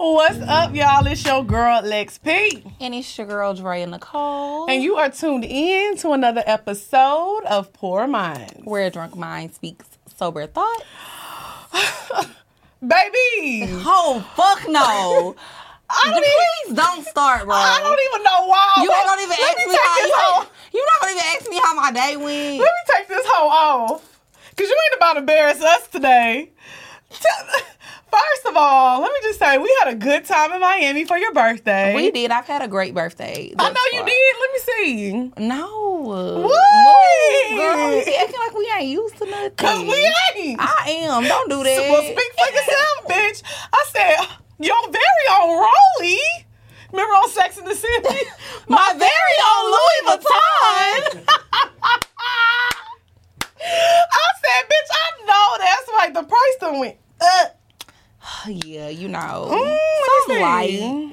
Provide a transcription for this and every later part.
What's up, y'all? It's your girl Lex P. And it's your girl Drea Nicole. And you are tuned in to another episode of Pour Minds. where a drunk mind speaks sober thought. Baby! Oh fuck no! I don't even, Please don't start, bro. I don't even know why. you ain't gonna even Let ask me, me how you, whole, you not gonna even ask me how my day went. Let me take this hoe off. Cause you ain't about to embarrass us today. First of all, let me just say we had a good time in Miami for your birthday. We did. I've had a great birthday. I know you did. Let me see. No. What? Girl, you acting like we ain't used to nothing. Cause we ain't. I am. Don't do that. Well, speak for yourself, bitch. I said, your very own Rolly. Remember on Sex in the City? My very own Louis Vuitton. I said, bitch, I know that's right. The price done went up. yeah, you know. Mm, so.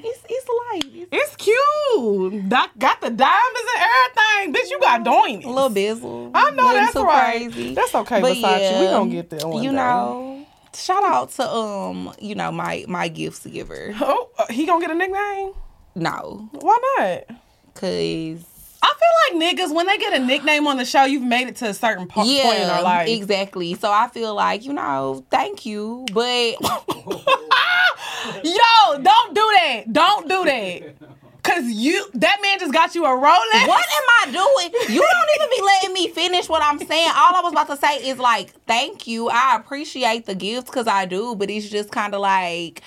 It's, it's light. It's It's cute. Doc got the diamonds and everything. Bitch, you got diamonds. a little bizzle. I know Nothing that's right. Crazy. That's okay, But Versace. We gonna get there one You day. know, shout out to um, you know, my my gifts giver. Oh, uh, he gonna get a nickname? No, Why not? cause I feel like niggas when they get a nickname on the show, you've made it to a certain po- point in yeah, their life. exactly. So I feel like you know, thank you, but Yo, don't do that. Don't do that. Cause you that man just got you a Rolex. what am I doing? You don't even be letting me finish what I'm saying. All I was about to say is like, thank you. I appreciate the gifts because I do, but it's just kind of like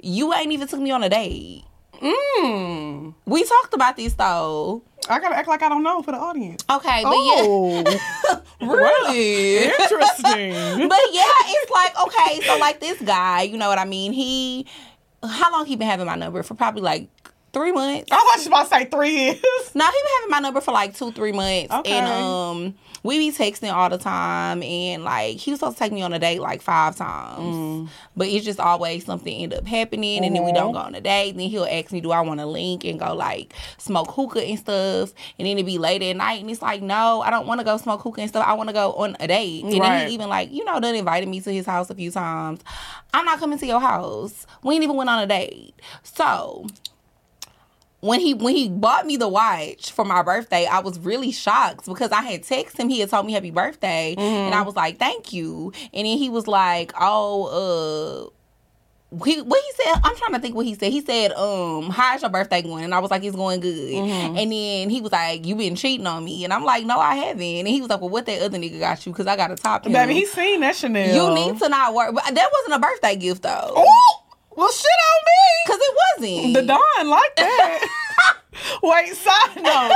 you ain't even took me on a date. Mm. We talked about this though. I gotta act like I don't know for the audience. Okay, but Oh, yeah. really? interesting. but yeah, it's like okay, so like this guy, you know what I mean? He how long he been having my number? For probably like three months. I was about to say three years. No, he been having my number for like two, three months. Okay. And um we be texting all the time and like he was supposed to take me on a date like five times. Mm. But it's just always something end up happening and then we don't go on a date. Then he'll ask me, Do I want to link and go like smoke hookah and stuff? And then it be late at night and it's like, No, I don't want to go smoke hookah and stuff. I want to go on a date. And then Right. he even like, you know, done invited me to his house a few times. I'm not coming to your house. We ain't even went on a date. So when he when he bought me the watch for my birthday, I was really shocked because I had texted him. He had told me happy birthday, and I was like, "Thank you." And then he was like, "Oh, uh." He, what he said, I'm trying to think what he said. He said, um, how's your birthday going? And I was like, it's going good. And then he was like, you been cheating on me. And I'm like, no, I haven't. And he was like, well, what that other nigga got you? Because I got to top him. Baby, he seen that Chanel. you need to not work. But that wasn't a birthday gift, though. Oh, well, shit on me. Because it wasn't. The Don like that. Wait, side note.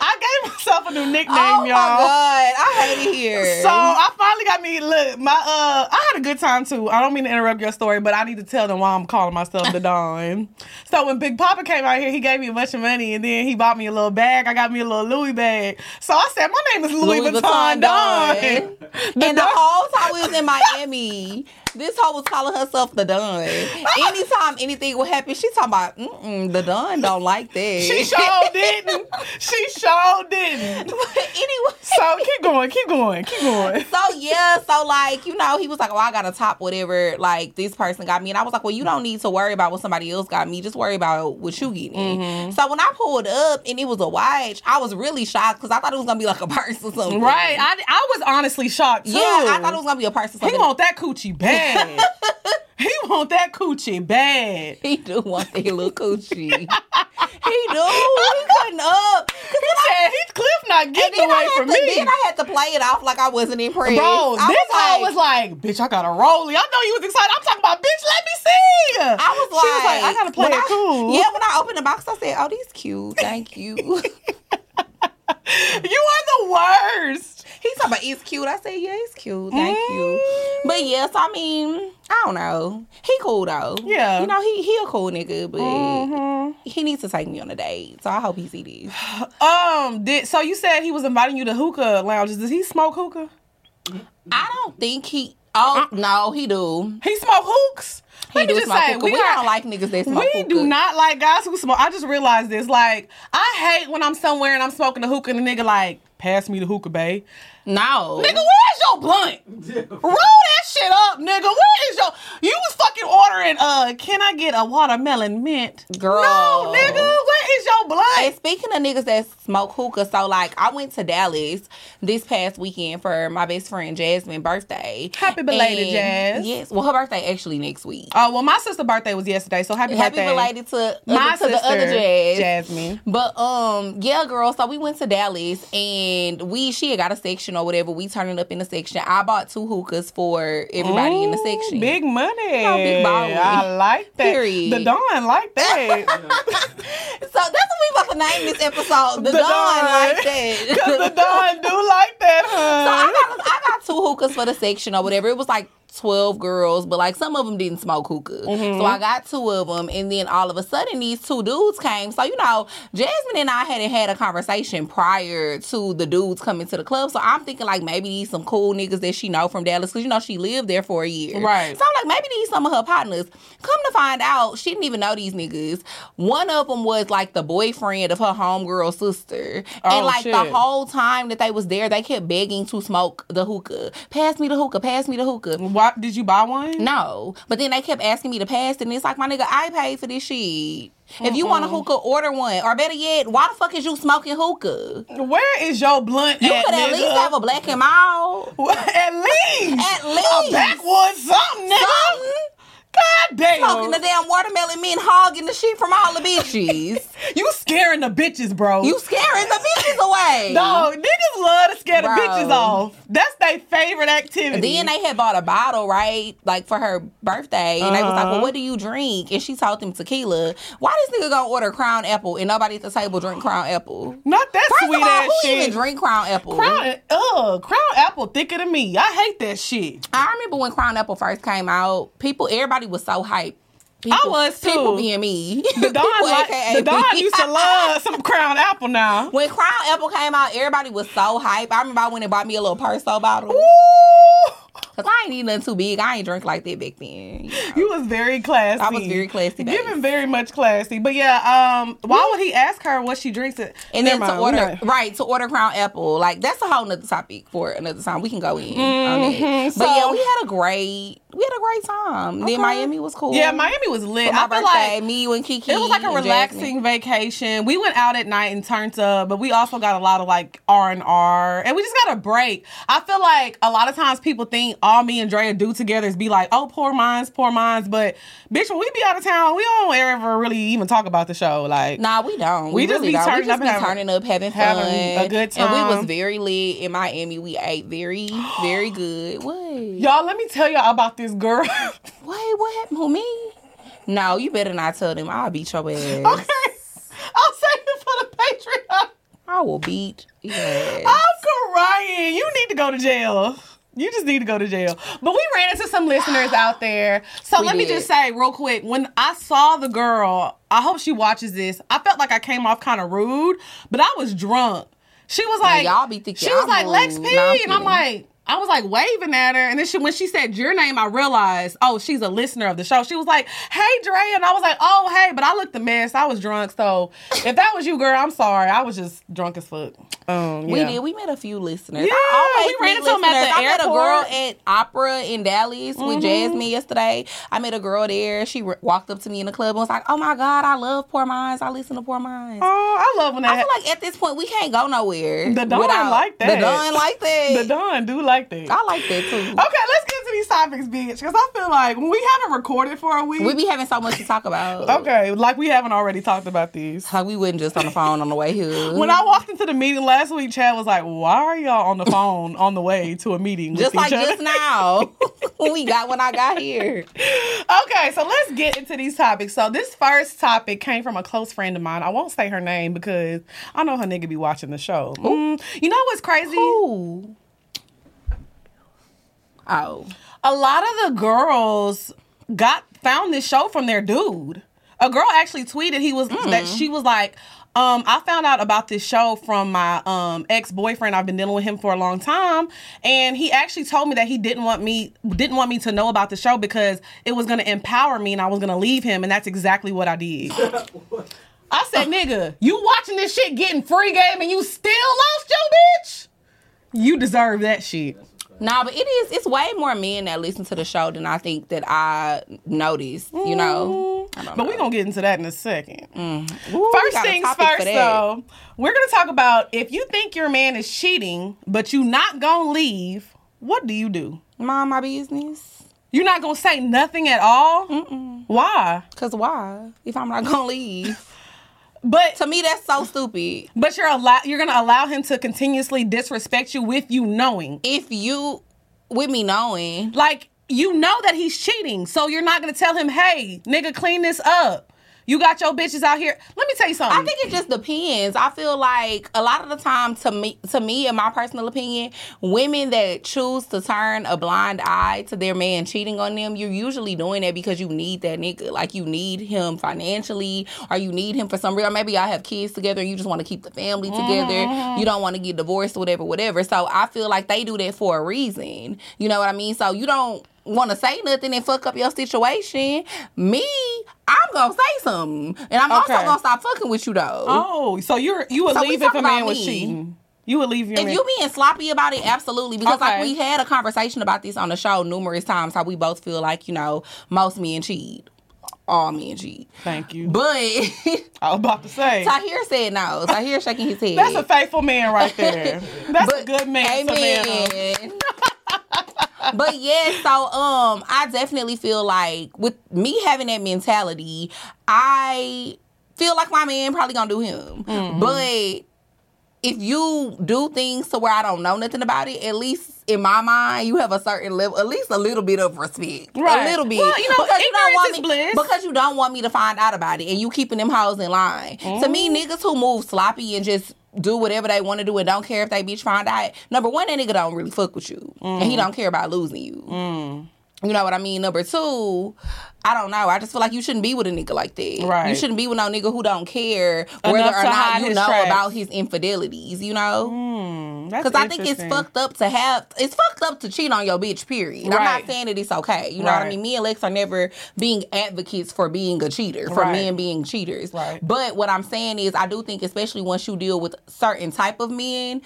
I gave myself a new nickname, oh, my y'all. God. I hate it here. So I finally got me look. My uh, I had a good time too. I don't mean to interrupt your story, but I need to tell them why I'm calling myself the Don. so when Big Papa came out here, he gave me a bunch of money, and then he bought me a little bag. I got me a little Louis bag. So I said, my name is Louis, Louis Vuitton, Vuitton Don. Don. The and the whole time we was in Miami, this hoe was calling herself the Don. Anytime anything would happen, she talking about, mm the Don don't like that. She sure didn't. She sure didn't. But anyway. So keep going, keep going, keep going. So yeah, so like you know, he was like, "Oh, I got a top whatever." Like this person got me, and I was like, "Well, you don't need to worry about what somebody else got me. Just worry about what you getting." Mm-hmm. So when I pulled up and it was a watch, I was really shocked because I thought it was gonna be like a purse or something. Right. I, I was honestly shocked too. Yeah, I thought it was gonna be a purse or He something. want that coochie bad. he want that coochie bad. He do want that little coochie. he do. He cutting up. He said he's Cliff not getting away from to, me. then I had to play it off like I wasn't impressed. Bro, I this was hoe like, was like, bitch, I got a rollie. I know you was excited. I'm talking about, bitch, let me see. I was like, she was like, I gotta play it I- cool. Yeah, when I opened the box, I said, "Oh, these cute. Thank you." You are the worst. He talking about it's cute. I said, yeah, it's cute. Thank you. Mm. But yes, I mean, I don't know. He cool though. Yeah. You know, he he a cool nigga, but Mhm. he needs to take me on a date. So I hope he see this. Um, did so you said he was inviting you to hookah lounges. Does he smoke hookah? I don't think he. Oh no, he do. He smoke hooks? He Let do just smoke say, hookah. we We, don't like niggas that smoke hookah. we hookah. do not like guys who smoke. I just realized this. Like, I hate when I'm somewhere and I'm smoking a hookah and the nigga like, pass me the hookah bay. No. Nigga, where's your blunt? Roll that shit up, nigga. Where is your? You was fucking ordering. Uh, can I get a watermelon mint? Girl. No, nigga. Where is your blunt? And speaking of niggas that smoke hookah, so like I went to Dallas this past weekend for my best friend Jasmine's birthday. Happy belated, And- Jazz. Yes. Well, her birthday actually next week. Oh well, my sister's birthday was yesterday, so happy, Happy birthday. belated to, My to sister, the other Jazz. Jasmine. But um, yeah, girl. So we went to Dallas, and we she had got a section or whatever. We turning up in the section. I bought two hookahs for everybody in the section. Big money. No, big. I like that. Period. The Don like that. So that's we about to name this episode. The, The Don Don. like that. Cause the Don do like that, So? I got, I got two hookahs for the section or whatever. It was like 12 girls, but like some of them didn't smoke hookah. Mm-hmm. So I got two of them. And then all of a sudden, these two dudes came. So, you know, Jasmine and I hadn't had a conversation prior to the dudes coming to the club. So I'm thinking like maybe these some cool niggas that she know from Dallas because, you know, she lived there for a year. Right. So I'm like, maybe these some of her partners. Come to find out, she didn't even know these niggas. One of them was like the boyfriend of her homegirl sister. Oh, and like the whole time that they was there, they kept begging to smoke the hookah. Pass me the hookah. Pass me the hookah. Why, did you buy one? No, but then they kept asking me to pass it, and it's like, my nigga, I paid for this shit. If you want a hookah, order one. Or better yet, why the fuck is you smoking hookah? Where is your blunt You at, could at nigga? least have a black and mild. at least. At least. A backwoods something, nigga. Something. God damn. Smoking the damn watermelon men hogging the shit from all the bitches. you scaring the bitches, bro. you scaring the bitches away. No, niggas love to scare the bitches off. That's their favorite activity. Then they had bought a bottle, right? Like for her birthday. And they was like, Uh-huh. Well, what do you drink? And she told them tequila. Why this nigga gonna order crown apple and nobody at the table drink crown apple? Not that First sweet of all, ass who shit. even drink crown apple? Crown, ugh, crown apple thicker than me. I hate that shit. I remember when Crown Apple first came out, people, everybody was so hyped. People, was, too. People being me. The Don, like, the Don used to love some crown apple now. When Crown Apple came out, everybody was so hyped. I remember I went and bought me a little Perso bottle. Ooh, Cause I ain't eat nothing too big. I ain't drink like that back then. you was very classy. I was very classy. Giving very much classy. But yeah, um, why would he ask her what she drinks? It And Never then to mind, order, right, to order Crown Apple, like that's a whole nother topic for another time. We can go in. Mhm, But yeah, we had a great, we had a great time. Okay. Then Miami was cool. Yeah, Miami was lit. For my I feel birthday, like me, you, and Kiki. it was like a relaxing Jasmine. vacation. We went out at night and turned up, but we also got a lot of like R and R, and we just got a break. I feel like a lot of times people think all me and Drea do together is be like, oh, pour minds, pour minds. But bitch, when we be out of town, we don't ever really even talk about the show. Like, Nah, we don't. We We, just really be turning up be having- turning up, having fun, having a good time. And we was very lit in Miami. We ate very, very good. What? y'all, let me tell y'all about this girl. Wait, what happened? Who me? No, you better not tell them. I'll beat your ass. Okay, I'll save it for the Patreon. I will beat ass. I'm crying. You need to go to jail. You just need to go to jail. But we ran into some listeners out there. So We let me did. just say real quick when I saw the girl, I hope she watches this. I felt like I came off kind of rude, but I was drunk. She was like, y'all be thinking She was I'm like, Lex. P. And I'm like, I was like waving at her, and then she, when she said your name, I realized, oh, she's a listener of the show. She was like, "Hey, Dre," and I was like, "Oh, hey," but I looked a mess. I was drunk, so if that was you, girl, I'm sorry. I was just drunk as fuck. Um, We yeah. did. We met a few listeners. Yeah, I we ran into 'em at the I met a. Mm-hmm. girl at Opera in Dallas with Jasmine yesterday. I met a girl there. She re- walked up to me in the club and was like, "Oh my god, I love Pour Minds. I listen to Pour Minds." Oh, I love when that. I feel like at this point we can't go nowhere. The Don without- like that. The Don like that. the Don do like that. I like that too. Okay, let's get to these topics, bitch. Because I feel like when we haven't recorded for a week. We be having so much to talk about. okay, like we haven't already talked about these. Like we wasn't just on the phone on the way here. When I walked into the meeting last week, Chad was like, "Why are y'all on the phone on the way to a meeting?" Just like other? just now when we got when I got here. Okay, so let's get into these topics. So this first topic came from a close friend of mine. I won't say her name because I know her nigga be watching the show. Mm, you know what's crazy? Ooh. Oh. a lot of the girls got found this show from their dude. A girl actually tweeted he was that she was like, um, I found out about this show from my um ex boyfriend. I've been dealing with him for a long time, and he actually told me that he didn't want me didn't want me to know about the show because it was going to empower me and I was going to leave him, and that's exactly what I did. I said, nigga, you watching this shit getting free game and you still lost your bitch? You deserve that shit. Nah, but it is. It's way more men that listen to the show than I think that I noticed. You know. Mm. But we're gonna get into that in a second. Ooh, First things first, though, we're gonna talk about if you think your man is cheating, but you not gonna leave. What do you do? Mind my business. You're not gonna say nothing at all. Why? Cause why? If I'm not gonna leave, But to me that's so stupid. but you're allow you're gonna allow him to continuously disrespect you with you knowing. If you, with me knowing, Like you know that he's cheating, so you're not gonna tell him, "Hey, nigga, clean this up." You got your bitches out here. Let me tell you something. I think it just depends. I feel like a lot of the time, to me, to me, in my personal opinion, women that choose to turn a blind eye to their man cheating on them, you're usually doing that because you need that nigga. Like you need him financially, or you need him for some reason. Maybe y'all have kids together, and you just want to keep the family together. Mm-hmm. You don't want to get divorced, or whatever, whatever. So I feel like they do that for a reason. You know what I mean? So you don't want to say nothing and fuck up your situation. Me, I'm gonna say something, and I'm also gonna stop fucking with you though. Oh, so you're you would So leave if a man was me. cheating. You would leave your If man. you being sloppy about it, absolutely. Because like we had a conversation about this on the show numerous times, how we both feel like, you know, most men cheat. All men cheat. Thank you. But I was about to say Tahir said no. Tahir shaking his head. that's a faithful man right there. That's a good man. Amen. but yeah, so um, I definitely feel like with me having that mentality, I feel like my man probably gonna do him. Mm-hmm. But if you do things to where I don't know nothing about it, at least in my mind, you have a certain level, at least a little bit of respect, Right. a little bit. Well, you know, because you don't want me, bliss. because you don't want me to find out about it, and you keeping them hoes in line. To me, Mm-hmm. niggas who move sloppy and just do whatever they want to do and don't care if they bitch find out. Number one, that nigga don't really fuck with you, and Mm. he don't care about losing you. You know what I mean? Number two, I don't know. I just feel like you shouldn't be with a nigga like that. Right. You shouldn't be with no nigga who don't care whether or not you know tracks. about his infidelities. You know. Hmm, that's Because I think it's fucked up to have it's fucked up to cheat on your bitch. Period. I'm not saying that it's okay. You know what I mean? Me and Lex are never being advocates for being a cheater, for Right. men being cheaters. Right. But what I'm saying is, I do think, especially once you deal with certain type of men,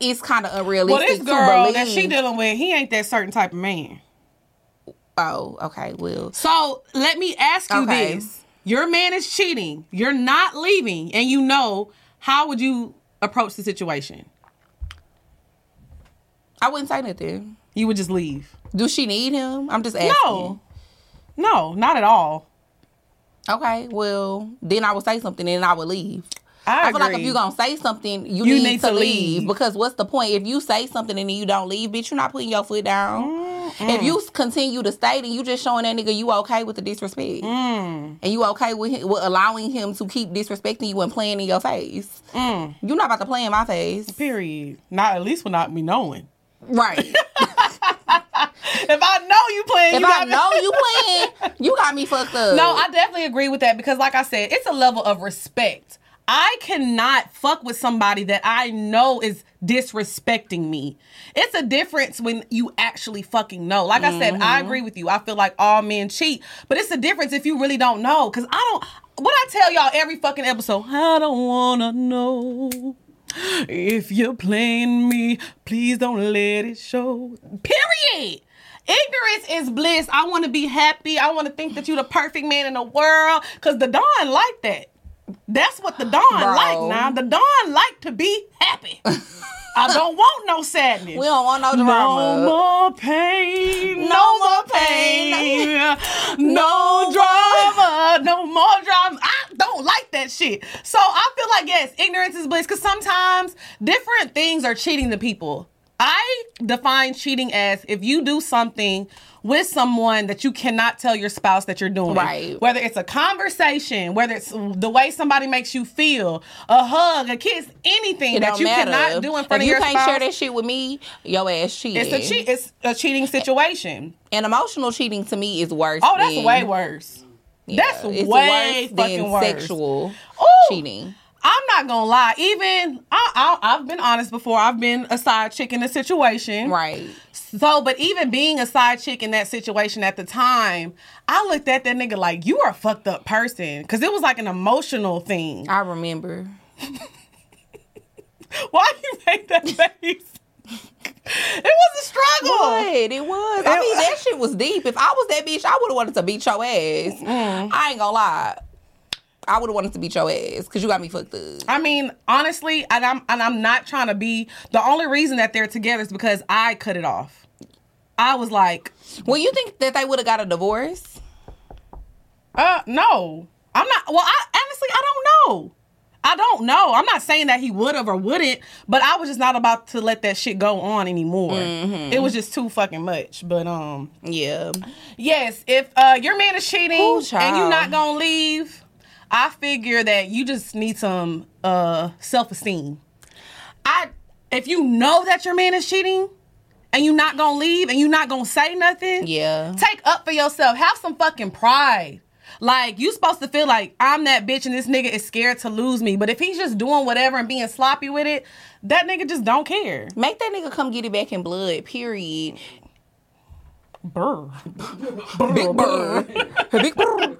it's kind of unrealistic. Well, this girl that she dealing with, he ain't that certain type of man. Oh, okay. Well, So let me ask you Okay. this: Your man is cheating. You're not leaving, and you know how would you approach the situation? I wouldn't say nothing. You would just leave. Do she need him? I'm just asking. No, no, not at all. Okay. Well, then I would say something and I would leave. I, I, feel like if you're gonna say something, you, You need, need to, leave. leave. because what's the point if you say something and then you don't leave, bitch? You're not putting your foot down. Mm. If you continue to stay, then you just showing that nigga you okay with the disrespect, Mm. and you okay with, him, with allowing him to keep disrespecting you and playing in your face. Mm. You're not about to play in my face, Period. Not at least without me knowing. right? If I know you playing, if you I got me- know you playing, you got me fucked up. No, I definitely agree with that because, like I said, it's a level of respect. I cannot fuck with somebody that I know is disrespecting me. It's a difference when you actually fucking know. Like I said, I mm-hmm. agree with you. I feel like all men cheat, but it's a difference if you really don't know. Because I don't. What I tell y'all every fucking episode, I don't wanna know. If you're playing me, please don't let it show. Period. Ignorance is bliss. I want to be happy. I want to think that you're the perfect man in the world. Cause the Don like that. That's what the Don Bro. like now. The Don like to be happy. I don't want no sadness. we don't want no drama. no more pain. No more pain. No drama. No more drama. I don't like that shit. So I feel like yes, ignorance is bliss. Because sometimes different things are cheating the people. I define cheating as if you do something with someone that you cannot tell your spouse that you're doing. Right. Whether it's a conversation, whether it's the way somebody makes you feel, a hug, a kiss, anything It that you matter. cannot do in front if of you your can't share that shit with me, your ass cheating. it's a cheat. It's a cheating situation. And emotional cheating to me is worse. Oh, that's than- way worse. yeah, that's way worse fucking than worse. sexual Ooh. cheating. I'm not gonna lie. Even I, I, I've been honest before. I've been a side chick in a situation. Right. So, but even being a side chick in that situation at the time, I looked at that nigga like you are a fucked up person because it was like an emotional thing. I remember. Why you make that face? it was a struggle. What? It was. I mean, that shit was deep. If I was that bitch, I would have wanted to beat your ass. Mm. I ain't gonna lie. I would have wanted to beat your ass because you got me fucked up. I mean, honestly, and I'm and I'm not trying to be. The only reason that they're together is because I cut it off. I was like, Well, you think that they would have got a divorce? uh, no, I'm not. Well, I honestly, I don't know. I don't know. I'm not saying that he would have or wouldn't, but I was just not about to let that shit go on anymore. It was just too fucking much. But um, Yeah. yes, if uh your man is cheating Ooh, and you're not gonna leave, I figure that you just need some uh self esteem. I if you know that your man is cheating and you're not gonna leave and you're not gonna say nothing, Yeah. take up for yourself. Have some fucking pride. Like you supposed to feel like I'm that bitch and this nigga is scared to lose me. But if he's just doing whatever and being sloppy with it, that nigga just don't care. Make that nigga come get it back in blood. Period. Burr. Big bird. Big bird.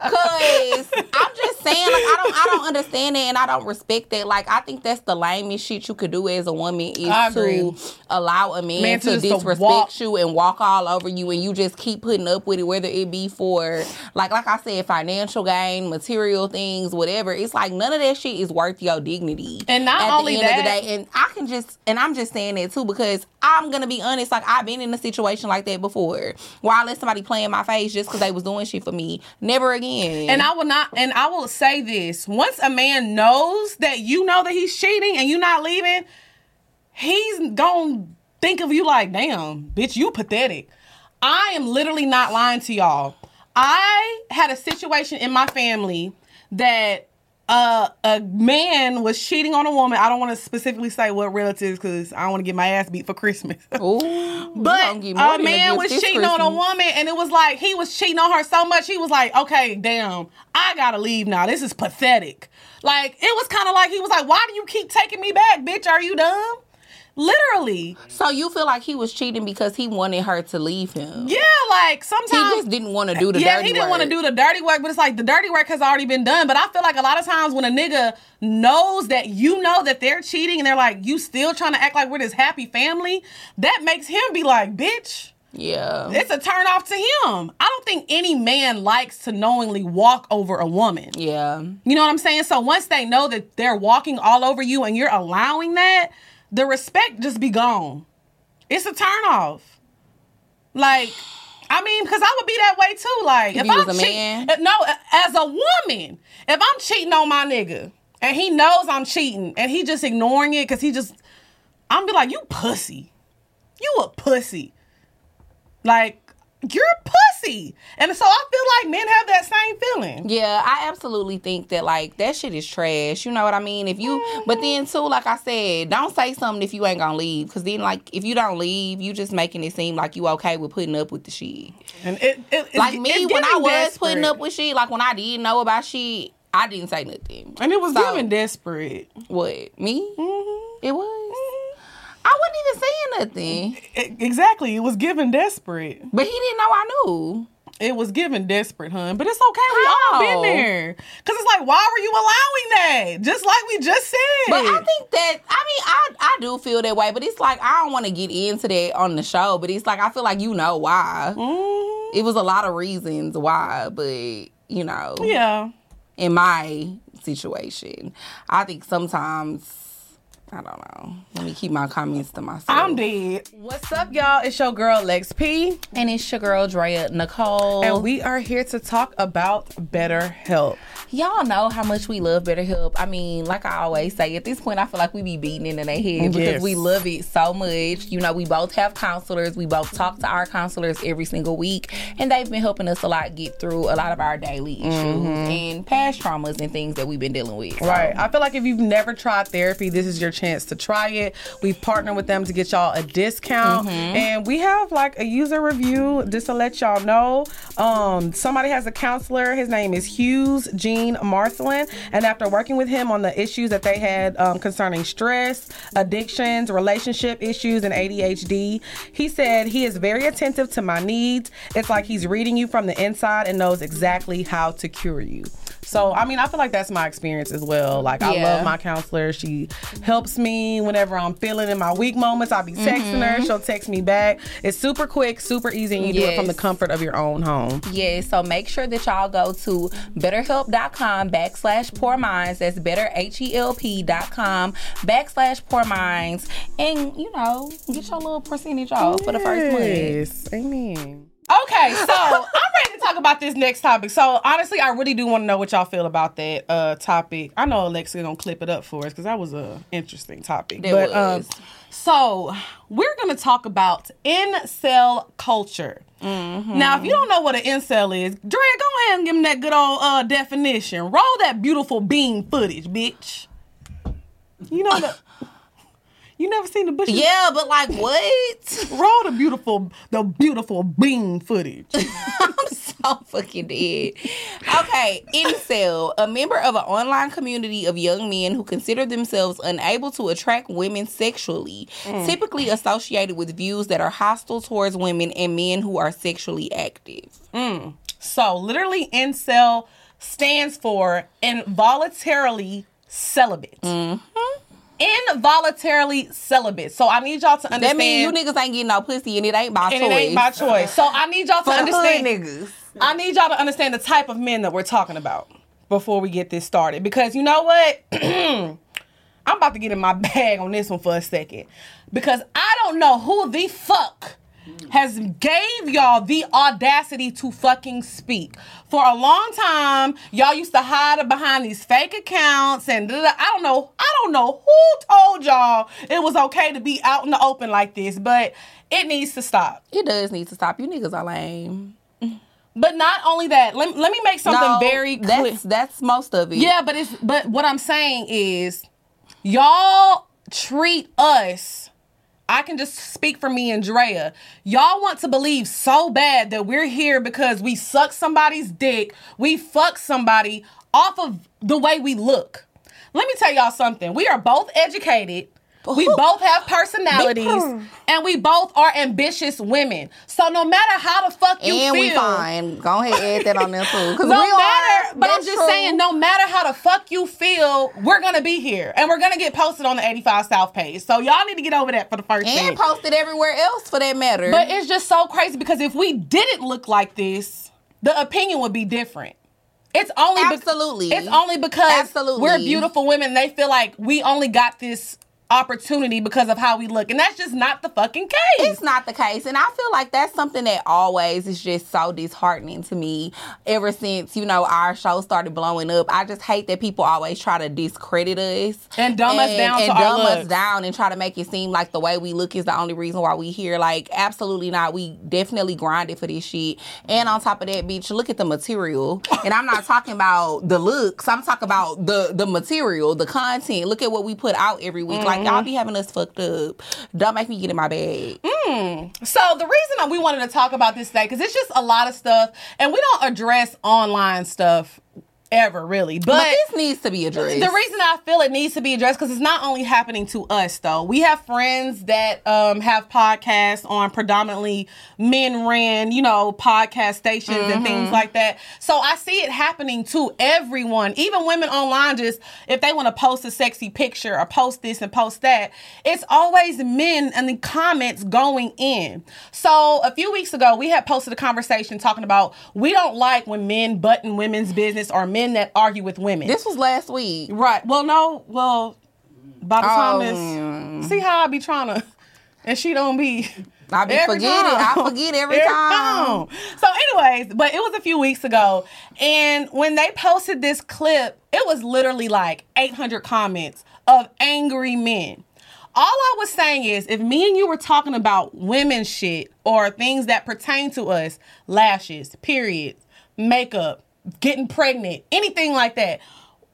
Cause I'm just saying, like, I don't I don't understand it and I don't respect that. Like, I think that's the lamest shit you could do as a woman is to allow a man, Man to to just to disrespect walk- you and walk all over you and you just keep putting up with it, whether it be for like like I said, financial gain, material things, whatever. It's like none of that shit is worth your dignity. And not at only the end of that- the day. And I can just and I'm just saying that too because I'm gonna be honest, like I've been in a situation like that before where I let somebody play in my face just because they was doing shit for me. Never again. And I will not, and I will say this: once a man knows that you know that he's cheating and you're not leaving, he's gonna think of you like, "Damn, bitch, you pathetic." I am literally not lying to y'all. I had a situation in my family that uh, a man was cheating on a woman. I don't want to specifically say what relatives because I don't want to get my ass beat for Christmas. Ooh, But gonna get more a man was cheating on a woman, and it was like he was cheating on her so much. He was like, "Okay, damn, I gotta leave now. This is pathetic." Like it was kind of like he was like, "Why do you keep taking me back, bitch? Are you dumb?" Literally, So you feel like he was cheating because he wanted her to leave him? yeah. Like sometimes He just didn't want to do the yeah, dirty he didn't want to do the dirty work, but it's like the dirty work has already been done. But I feel like a lot of times when a nigga knows that you know that they're cheating and they're like, you still trying to act like we're this happy family, that makes him be like, bitch. Yeah. It's a turn off to him. I don't think any man likes to knowingly walk over a woman. Yeah. You know what I'm saying? So once they know that they're walking all over you and you're allowing that, the respect just be gone. It's a turn off. Like, I mean, because I would be that way too. Like, If if, I'm man? uh, no, as a woman, if I'm cheating on my nigga and he knows I'm cheating and he just ignoring it because he just, I'm be like, you pussy, you a pussy. Like, you're a pussy. And so I feel like men have that same feeling. Yeah, I absolutely think that like that shit is trash. You know what I mean? If you, but then too, like I said, don't say something if you ain't gonna leave, because then like if you don't leave, you just making it seem like you okay with putting up with the shit. And it, it Like me it's when I was desperate. putting up with shit, like when I didn't know about shit, I didn't say nothing. and it was So- giving desperate. What me? Mm-hmm. It was. I wasn't even saying nothing, Exactly, it was given desperate. but he didn't know I knew. It was given desperate, hun. But it's okay. We all been there. Cause it's like, why were you allowing that? Just like we just said. But I think that I mean I I do feel that way, but it's like I don't want to get into that on the show. But it's like I feel like you know why. Mhm. It was a lot of reasons why, but you know, Yeah. in my situation, I think sometimes I don't know. Let me keep my comments to myself. I'm dead. What's up, y'all? It's your girl Lex P. and it's your girl Drea Nicole. And we are here to talk about better help. Y'all know how much we love BetterHelp. I mean, like I always say, at this point, I feel like we be beating it in their head because we love it so much. You know, we both have counselors. We both talk to our counselors every single week, and they've been helping us a lot get through a lot of our daily issues mm-hmm. and past traumas and things that we've been dealing with. So, Right. I feel like if you've never tried therapy, this is your chance chance to try it. We've partnered with them to get y'all a discount, and we have like a user review just to let y'all know. Um, somebody has a counselor. His name is Hughes Gene Marthlin, and after working with him on the issues that they had um, concerning stress, addictions, relationship issues, and ADHD, he said he is very attentive to my needs. It's like he's reading you from the inside and knows exactly how to cure you. So, I mean, I feel like that's my experience as well. Like, I love my counselor. She helps me whenever I'm feeling in my weak moments. I'll be texting her. Mm-hmm. She'll text me back. It's super quick, super easy, and you do it from the comfort of your own home. Yeah, so make sure that y'all go to betterhelp.com backslash pour minds. That's better H-E-L-P.com backslash pour minds. And, you know, get your little percentage off for the first month. Yes. Amen. Okay, so I'm ready to talk about this next topic. So honestly, I really do want to know what y'all feel about that uh topic. I know Alexa gonna clip it up for us because that was a interesting topic. But was. um, so we're gonna talk about incel culture. Mm-hmm. Now, if you don't know what an incel is, Dre, go ahead and give him that good old uh definition. Roll that beautiful bean footage, bitch. You know the. You never seen the bushes? Yeah, but like what? Roll the beautiful, the beautiful bean footage. I'm so fucking dead. Okay, incel, a member of an online community of young men who consider themselves unable to attract women sexually, mm. typically associated with views that are hostile towards women and men who are sexually active. Mm. So literally, incel stands for involuntarily celibate. Mm-hmm. Involuntarily celibate. So I need y'all to understand. That means you niggas ain't getting no pussy and it ain't by and choice. it ain't by choice. So I need y'all to For the hood understand. niggas. I need y'all to understand the type of men that we're talking about before we get this started. Because you know what? I'm about to get in my bag on this one for a second. Because I don't know who the fuck has gave y'all the audacity to fucking speak. For a long time, y'all used to hide behind these fake accounts and I don't know, I don't know who told y'all it was okay to be out in the open like this, but it needs to stop. It does need to stop. You niggas are lame. But not only that, let, let me make something No, very clear. that's that's most of it. Yeah, but it's but what I'm saying is y'all treat us I can just speak for me and Drea. Y'all want to believe so bad that we're here because we suck somebody's dick, we fuck somebody off of the way we look. Let me tell y'all something. We are both educated. We both have personalities and we both are ambitious women. So no matter how the fuck you and feel, we fine. Go ahead, add that on there too. Because no we matter, are. but I'm just true. saying, no matter how the fuck you feel, we're gonna be here and we're gonna get posted on the 85 South page. So y'all need to get over that for the first and thing. posted everywhere else for that matter. But it's just so crazy because if we didn't look like this, the opinion would be different. It's only Absolutely. it's only because Absolutely. we're beautiful women. They feel like we only got this opportunity because of how we look, and that's just not the fucking case. it's not the case. And i feel like that's something that always is just so disheartening to me. Ever since you know our show started blowing up i just hate that people always try to discredit us And dumb us down and to our dumb us looks. down and try to make it seem like the way we look is the only reason why we here. Like absolutely not. We definitely grinded for this shit. And on top of that bitch look at the material. And i'm not talking about the looks. I'm talking about the the material the content. Look at what we put out every week. Like Mm-hmm. y'all be having us fucked up. Don't make me get in my bag So the reason that we wanted to talk about this today, because it's just a lot of stuff, and we don't address online stuff ever really. But, But this needs to be addressed. the reason I feel it needs to be addressed because it's not only happening to us though. We have friends that um, have podcasts on predominantly men ran, you know, podcast stations and things Mm-hmm. like that. So I see it happening to everyone, even women online. Just if they want to post a sexy picture or post this and post that, it's always men in the comments going in. So a few weeks ago, we had posted a conversation talking about we don't like when men button women's business or men that argue with women. this was last week. Right. Well, no. Well, by the time Oh, this, mm. see how I be trying to, and she don't be. I be every forget it. I time. forget every time. So, anyways, but it was a few weeks ago, and when they posted this clip, it was literally like 800 comments of angry men. All I was saying is, if me and you were talking about women shit or things that pertain to us, lashes, periods, makeup, getting pregnant, anything like that,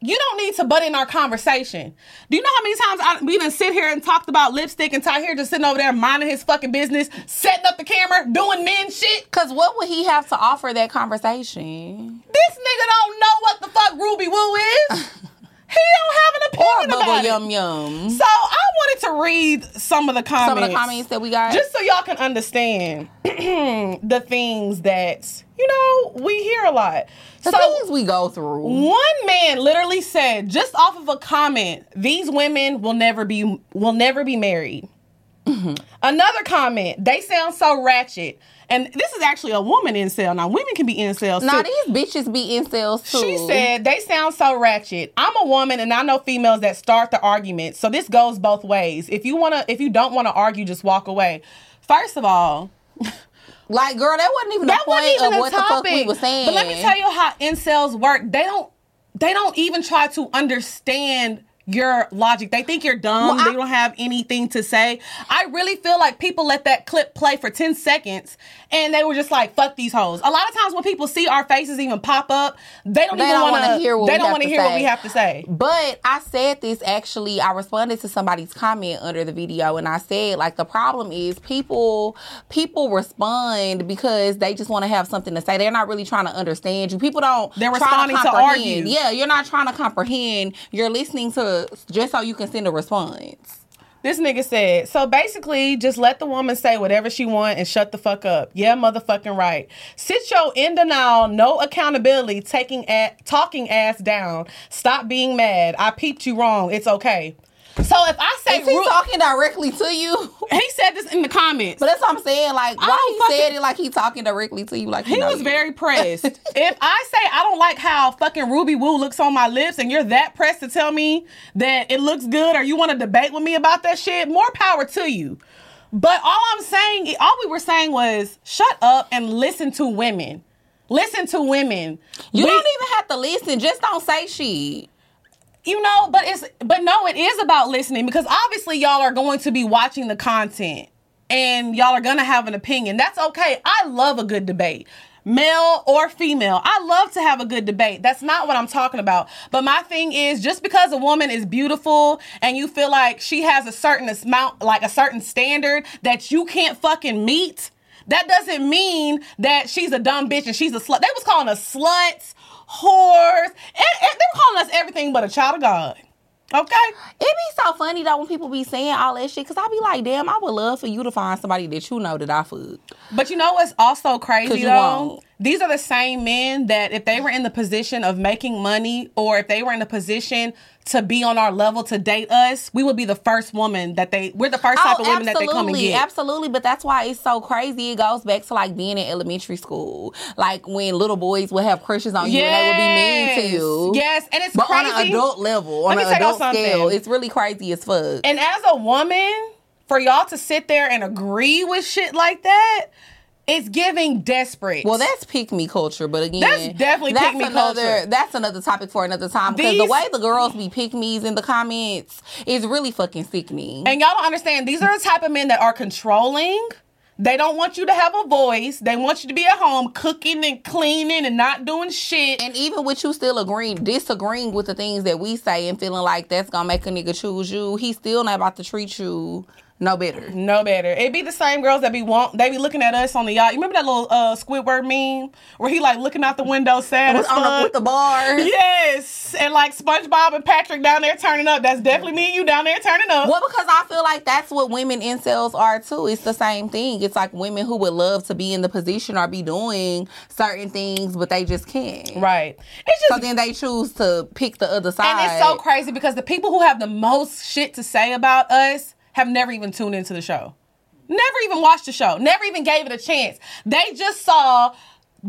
you don't need to butt in our conversation. Do you know how many times I, we done sit here and talked about lipstick and Tahir just sitting over there minding his fucking business, setting up the camera, doing men shit? Cause what would he have to offer that conversation? This nigga don't know what the fuck Ruby Woo is. he don't have an Or opinion about bubble it. yum yum. So I wanted to read some of the comments. Some of the comments that we got. just so y'all can understand the things that you know we hear a lot. the so things we go through. one man literally said, just off of a comment, these women will never be will never be married. Mm-hmm. Another comment, they sound so ratchet. And this is actually a woman incel. Now women can be incels too. Now these bitches be incels too. She said they sound so ratchet. I'm a woman and I know females that start the argument. So this goes both ways. If you wanna if you don't want to argue, just walk away. First of all, like, girl, that wasn't even that the point wasn't even of a what the fuck we topic. was saying. But let me tell you how incels work. They don't they don't even try to understand your logic. They think you're dumb. Well, I- they don't have anything to say. I really feel like people let that clip play for 10 seconds and they were just like, fuck these hoes. A lot of times when people see our faces even pop up, they don't They even want wanna hear what They don't want to to hear what say. we have to say. But I said this actually, I responded to somebody's comment under the video and I said like the problem is people people respond because they just want to have something to say. They're not really trying to understand you. People don't They're responding to comprehend. argue. Yeah, you're not trying to comprehend. You're listening to just so you can send a response. This nigga said, so basically, just let the woman say whatever she want and shut the fuck up. Yeah, motherfucking right. Sit your in denial, no accountability, taking at talking ass down. Stop being mad. I peeped you wrong. It's okay. So if I say Is he Ru- talking directly to you? he said this in the comments. But that's what I'm saying. Like, I why don't he fucking- said it like he talking directly to you? Like He know was you. very pressed. if I say I don't like how fucking Ruby Woo looks on my lips and you're that pressed to tell me that it looks good or you want to debate with me about that shit, more power to you. But all I'm saying, all we were saying was shut up and listen to women. Listen to women. You We- don't even have to listen. Just don't say shit. You know, but it's but no, it is about listening because obviously y'all are going to be watching the content and y'all are gonna have an opinion. That's okay. I love a good debate. Male or female. I love to have a good debate. That's not what I'm talking about. But my thing is just because a woman is beautiful and you feel like she has a certain amount, like a certain standard that you can't fucking meet, that doesn't mean that she's a dumb bitch and she's a slut. They was calling us sluts, whores, and, and they were calling us everything but a child of God. Okay? It be so funny though when people be saying all that shit. Cause I be like, damn, I would love for you to find somebody that you know that I fuck. But you know what's also crazy though? won't. These are the same men that if they were in the position of making money or if they were in a position to be on our level to date us, we would be the first woman that they we're the first type of oh, women that they come and get. Oh, absolutely. But that's why it's so crazy. It goes back to like being in elementary school, like when little boys would have crushes on you and they would be mean to you. Yes, and it's But crazy. on an adult level, Let on me an adult scale, it's really crazy as fuck. And as a woman, for y'all to sit there and agree with shit like that, it's giving desperate. Well, that's pick me culture, but again, That's definitely that's pick me another, culture. That's another topic for another time because the way the girls be pick me's in the comments is really fucking sickening. And y'all don't understand. These are the type of men that are controlling. They don't want you to have a voice. They want you to be at home cooking and cleaning and not doing shit. And even with you still agreeing, disagreeing with the things that we say and feeling like that's gonna make a nigga choose you, he's still not about to treat you no better. no better. It be the same girls that be want. They be looking at us on the yacht. You remember that little uh, Squidward meme where he like looking out the window sad as With, on with the bar. Yes, and like SpongeBob and Patrick down there turning up. That's definitely me and you down there turning up. Well, because I feel like that's what women incels are too. It's the same thing. It's like women who would love to be in the position or be doing certain things, but they just can't. Right. It's just So then they choose to pick the other side. And it's so crazy because the people who have the most shit to say about us have never even tuned into the show. Never even watched the show. Never even gave it a chance. They just saw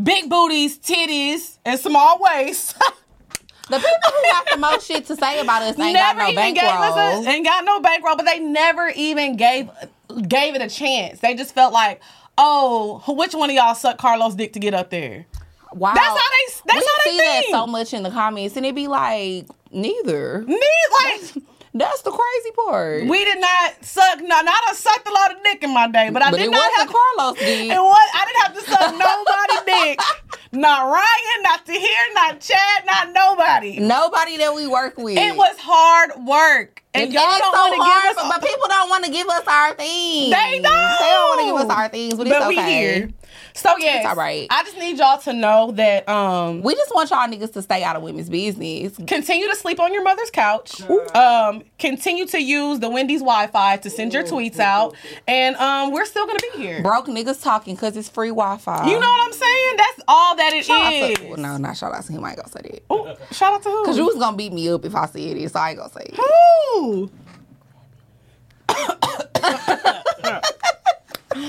big booties, titties, and small waists. The people who got the most shit to say about us ain't got no even gave us bankroll. a, ain't got no bankroll, but they never even gave gave it a chance. They just felt like, oh, which one of y'all sucked Carlos' dick to get up there? Wow. That's how they- that's we how they see that so much in the comments, and it be like neither. Me like That's the crazy part. We did not suck. No, not I sucked a lot of dick in my day, but I but did not have. Carlos did. It was. I didn't have to suck nobody dick. Not Ryan, not to Tahir, not Chad, not nobody. Nobody that we work with. It was hard work, and, And y'all it's don't so want to give us. but, people don't want to give us our things. They don't. They don't want to give us our things, but, it's but we okay. here. So yeah, all right. I just need y'all to know that um We just want y'all niggas to stay out of women's business. continue to sleep on your mother's couch. Um, continue to use the Wendy's Wi-Fi to send your tweets out, and um, we're still gonna be here. Broke niggas talking because it's free Wi-Fi. You know what I'm saying? That's all that it is. Shout out to, well, no, not shout out to him. I ain't gonna say that. Ooh, shout out to who? Cause you was gonna beat me up if I said it, so I ain't gonna say it. Who?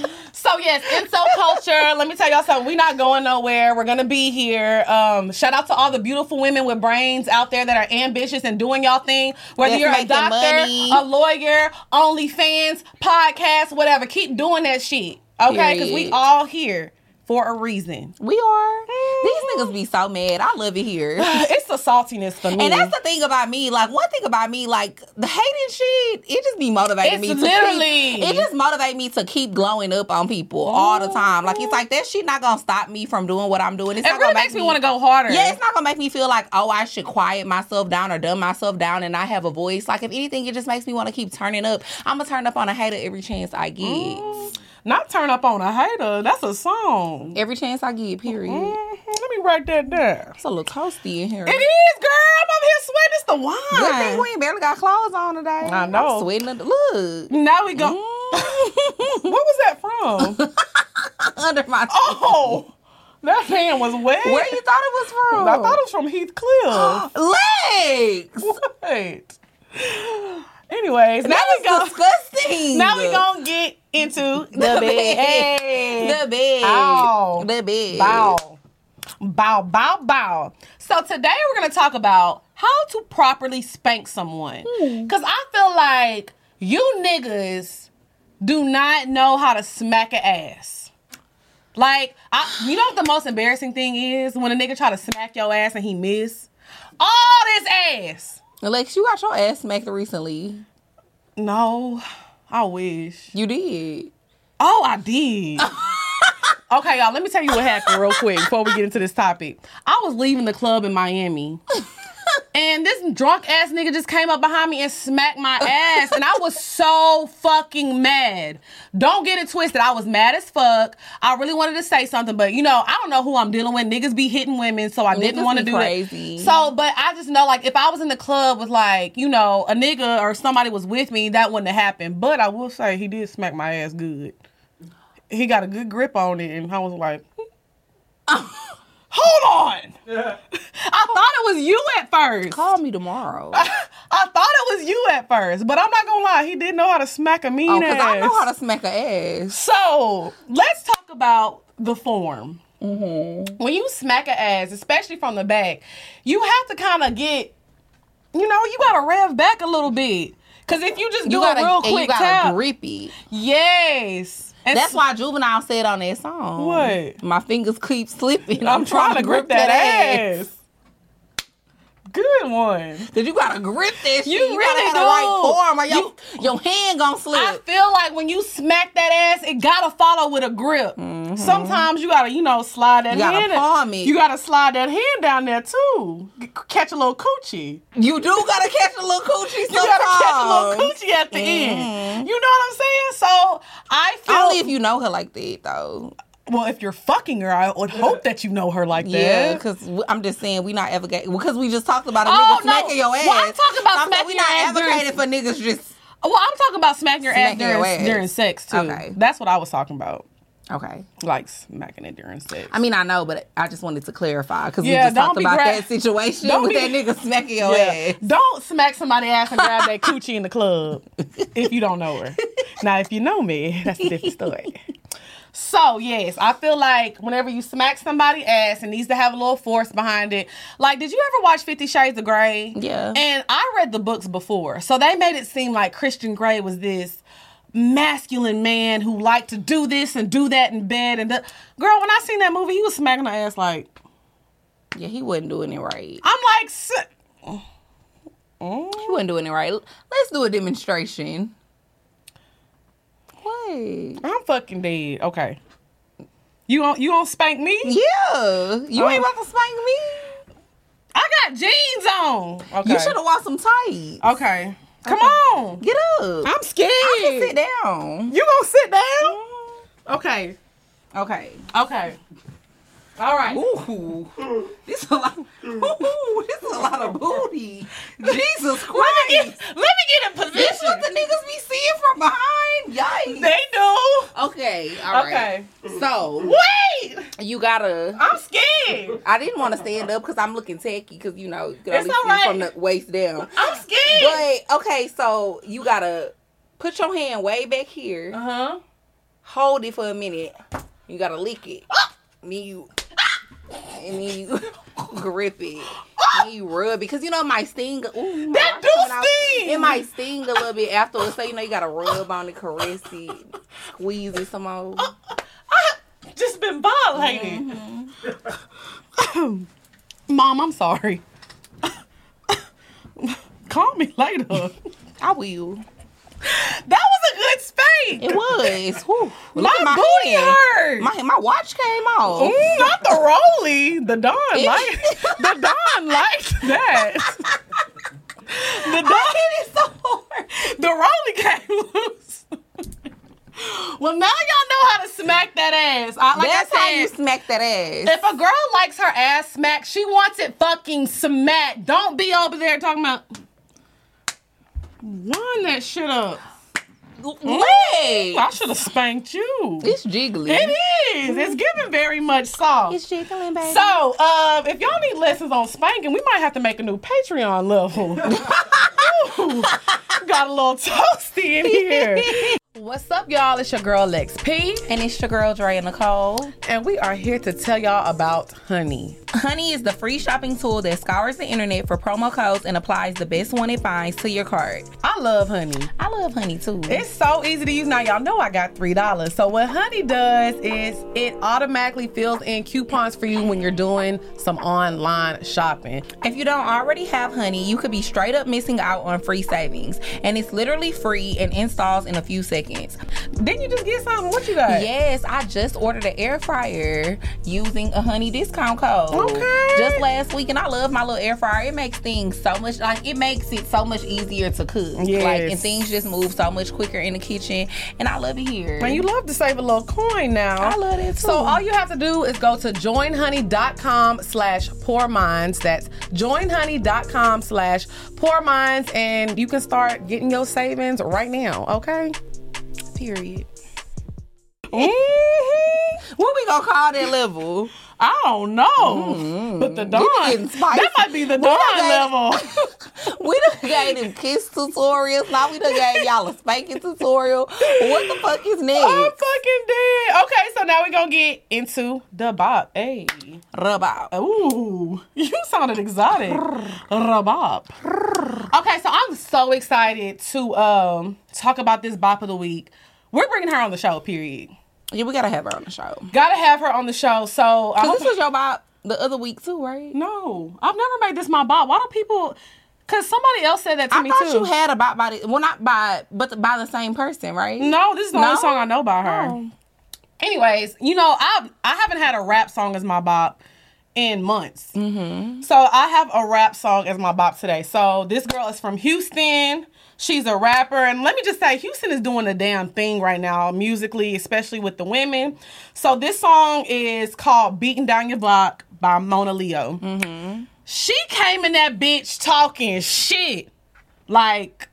so yes, incel culture. Let me tell y'all something. We're not going nowhere. We're gonna be here. Um, shout out to all the beautiful women with brains out there that are ambitious and doing y'all thing. Whether That's you're a doctor, money. a lawyer, OnlyFans, podcast, whatever, keep doing that shit. Okay, because we all here for a reason. We are. These niggas be so mad. I love it here. It's the saltiness for me. And that's the thing about me. Like one thing about me, like the hating shit, it just be motivating It's me. To literally- keep, it just motivate me to keep glowing up on people all the time. Like it's like that shit not gonna stop me from doing what I'm doing. It's it not really gonna makes me want to go harder. Yeah, it's not gonna make me feel like oh I should quiet myself down or dumb myself down and I have a voice. Like if anything, it just makes me want to keep turning up. I'm gonna turn up on a hater every chance I get. Mm. Not turn up on a hater. That's a song. Every chance I get. Period. Mhm. Let me write that down. It's a little toasty in here. It is, girl. I'm over here sweating. It's the Good thing wine. we ain't barely got clothes on today. I know. I'm sweating. Under, look. Now we go. Mm. what was that from? under my oh, that hand was wet. Where you thought it was from? I thought it was from Heathcliff. legs. Wait. Anyways, now That we go. disgusting. Now we gonna get into the bed. Hey. The bed. Ow. The bed. Bow. Bow, bow, bow. So today we're gonna talk about how to properly spank someone. Hmm. Cause I feel like you niggas do not know how to smack an ass. Like, I, you know what the most embarrassing thing is? When a nigga try to smack your ass and he miss. All this ass. Lex, you got your ass smacked recently. No, I wish. You did. Oh, I did. okay, y'all, let me tell you what happened real quick before we get into this topic. I was leaving the club in Miami. And this drunk ass nigga just came up behind me and smacked my ass. And I was so fucking mad. Don't get it twisted. I was mad as fuck. I really wanted to say something, but you know, I don't know who I'm dealing with. Niggas be hitting women, so I didn't want to do crazy. that. So, but I just know, like, if I was in the club with, like, you know, a nigga or somebody was with me, that wouldn't have happened. But I will say, he did smack my ass good. He got a good grip on it, and I was like, hold on. I thought it was you at first. Call me tomorrow. I thought it was you at first, but I'm not gonna lie, he didn't know how to smack a mean Oh, ass. because I know how to smack a ass. So let's talk about the form. Mm-hmm. When you smack an ass, especially from the back, you have to kind of get, you know, you gotta rev back a little bit. Cause if you just do You gotta, a real quick you gotta tap, grip it. yes, and That's why Juvenile said on that song. What? My fingers keep slipping. I'm trying to grip that ass. Good one. Cause you gotta grip shit. You You, really gotta have the right do. form or your, your hand gonna slip. I feel like when you smack that ass, it gotta follow with a grip. Sometimes you gotta, you know, slide that Mm-hmm. You gotta hand. palm it. You gotta slide that hand down there too. Catch a little coochie. you do gotta catch a little coochie You gotta catch a little coochie at the end. You know what I'm saying? So I feel Only if you know her like that, though. Well, if you're fucking her, I would hope that you know her like that. Yeah, because I'm just saying we not advocating Well, because we just talked about a Oh, nigga no. smacking your ass. Well, I'm talking about So smacking we not ass during- advocating for niggas just. Well, I'm talking about smacking your ass Smacking your during, ass. during sex too. Okay. That's what I was talking about. Okay. Like smacking it during sex. I mean, I know, but I just wanted to clarify because Yeah, we just talked about gra- that situation don't with be- that nigga smacking your Yeah. ass. Don't smack somebody's ass and grab that coochie in the club if you don't know her. Now, if you know me, that's a different story. So yes, I feel like whenever you smack somebody ass, it needs to have a little force behind it. Like, did you ever watch Fifty Shades of Grey? Yeah. And I read the books before, so they made it seem like Christian Grey was this masculine man who liked to do this and do that in bed. And the girl, when I seen that movie, he was smacking her ass like Yeah, he wasn't doing it right. I'm like. "S- Mm. He wasn't doing it right. Let's do a demonstration. I'm fucking dead. Okay. You gon' you gonna spank me? Yeah, you oh. ain't Oh. about to spank me. I got jeans on. Okay. You should have worn some tights. Okay. Come on. Get up. I'm scared. I can sit down. You gonna sit down? Mm-hmm. Okay. Okay. Okay. All right. Mm. Mm. Ooh, this a lot. Ooh, this is a lot of booty. Jesus Let me Christ. get let me get in position. This what the niggas be seeing from behind. Yikes. They do. Okay. All right. Okay. So mm. Wait. you gotta. I'm scared. I didn't want to stand up because I'm looking tacky because you know you can only see right. from the waist down. I'm scared. But okay, so you gotta put your hand way back here. uh huh. hold it for a minute. You gotta lick it. Ah! And then you and then you grip it. And you rub. Because you know my sting. Ooh, That do sting. It might sting a little bit afterwards. So you know you gotta rub on it, caress it, squeeze it some more. Uh, I just been violated. Mm-hmm. Mom, I'm sorry. Call me later. I will. That was a good It was. Whew. Look My booty hand. hurt. My my watch came off. Mm, not the Rolly. The Don like the Don liked that. The Don It is so hard. the Rolly came loose. well, now y'all know how to smack that ass. I, like That's I how you smack that ass. if a girl likes her ass smacked, she wants it fucking smacked. Don't be over there talking about. Wind that shit up. Wait. I should have spanked you. It's jiggly. It is. It's giving very much soft. It's jiggling, baby. So, uh, if y'all need lessons on spanking, we might have to make a new Patreon level. Ooh, got a little toasty in here. What's up, y'all? It's your girl Lex P, and it's your girl Dre Nicole. and we are here to tell y'all about Honey. Honey is the free shopping tool that scours the internet for promo codes and applies the best one it finds to your cart. I love Honey. I love Honey too. It's so easy to use. Now, y'all know I got $3. So, what Honey does is it automatically fills in coupons for you when you're doing some online shopping. if you don't already have Honey, you could be straight up missing out on free savings. And it's literally free and installs in a few seconds. Didn't you just get something? What you got? Yes, I just ordered an air fryer using a Honey discount code. Okay. Just last week, and I love my little air fryer. It makes things so much like it makes it so much easier to cook. Yes. Like and things just move so much quicker in the kitchen, and I love it here. And you love to save a little coin now. I love it too. So all you have to do is go to joinhoney.com slash pour minds. That's joinhoney.com slash pour minds and you can start getting your savings right now, okay? period. Mhm. What we gonna call that level? I don't know. But the Don, We that might be the We Don level. we done gave them kiss tutorials. Now we done gave y'all a spanking tutorial. What the fuck is next? I'm fucking dead. Okay, so now we're going to get into the bop. Hey. Rub out. Ooh, you sounded exotic. Rabab. Okay, so I'm so excited to um talk about this bop of the week. We're bringing her on the show, period. Yeah, we gotta have her on the show. Gotta have her on the show. So I Cause hope- this was your bop the other week too, right? no, I've never made this my bop. Why do people? Cause somebody else said that to I me thought too. you had a bop by the well, not by but by the same person, right? no, this is the No? only song I know by her. Oh. Anyways, you know, I I haven't had a rap song as my bop in months. Mm-hmm. So I have a rap song as my bop today. So this girl is from Houston. She's a rapper, and let me just say, Houston is doing a damn thing right now, musically, especially with the women. So this song is called "Beating Down Your Block" by Monaleo. Mm-hmm. She came in that bitch talking shit, like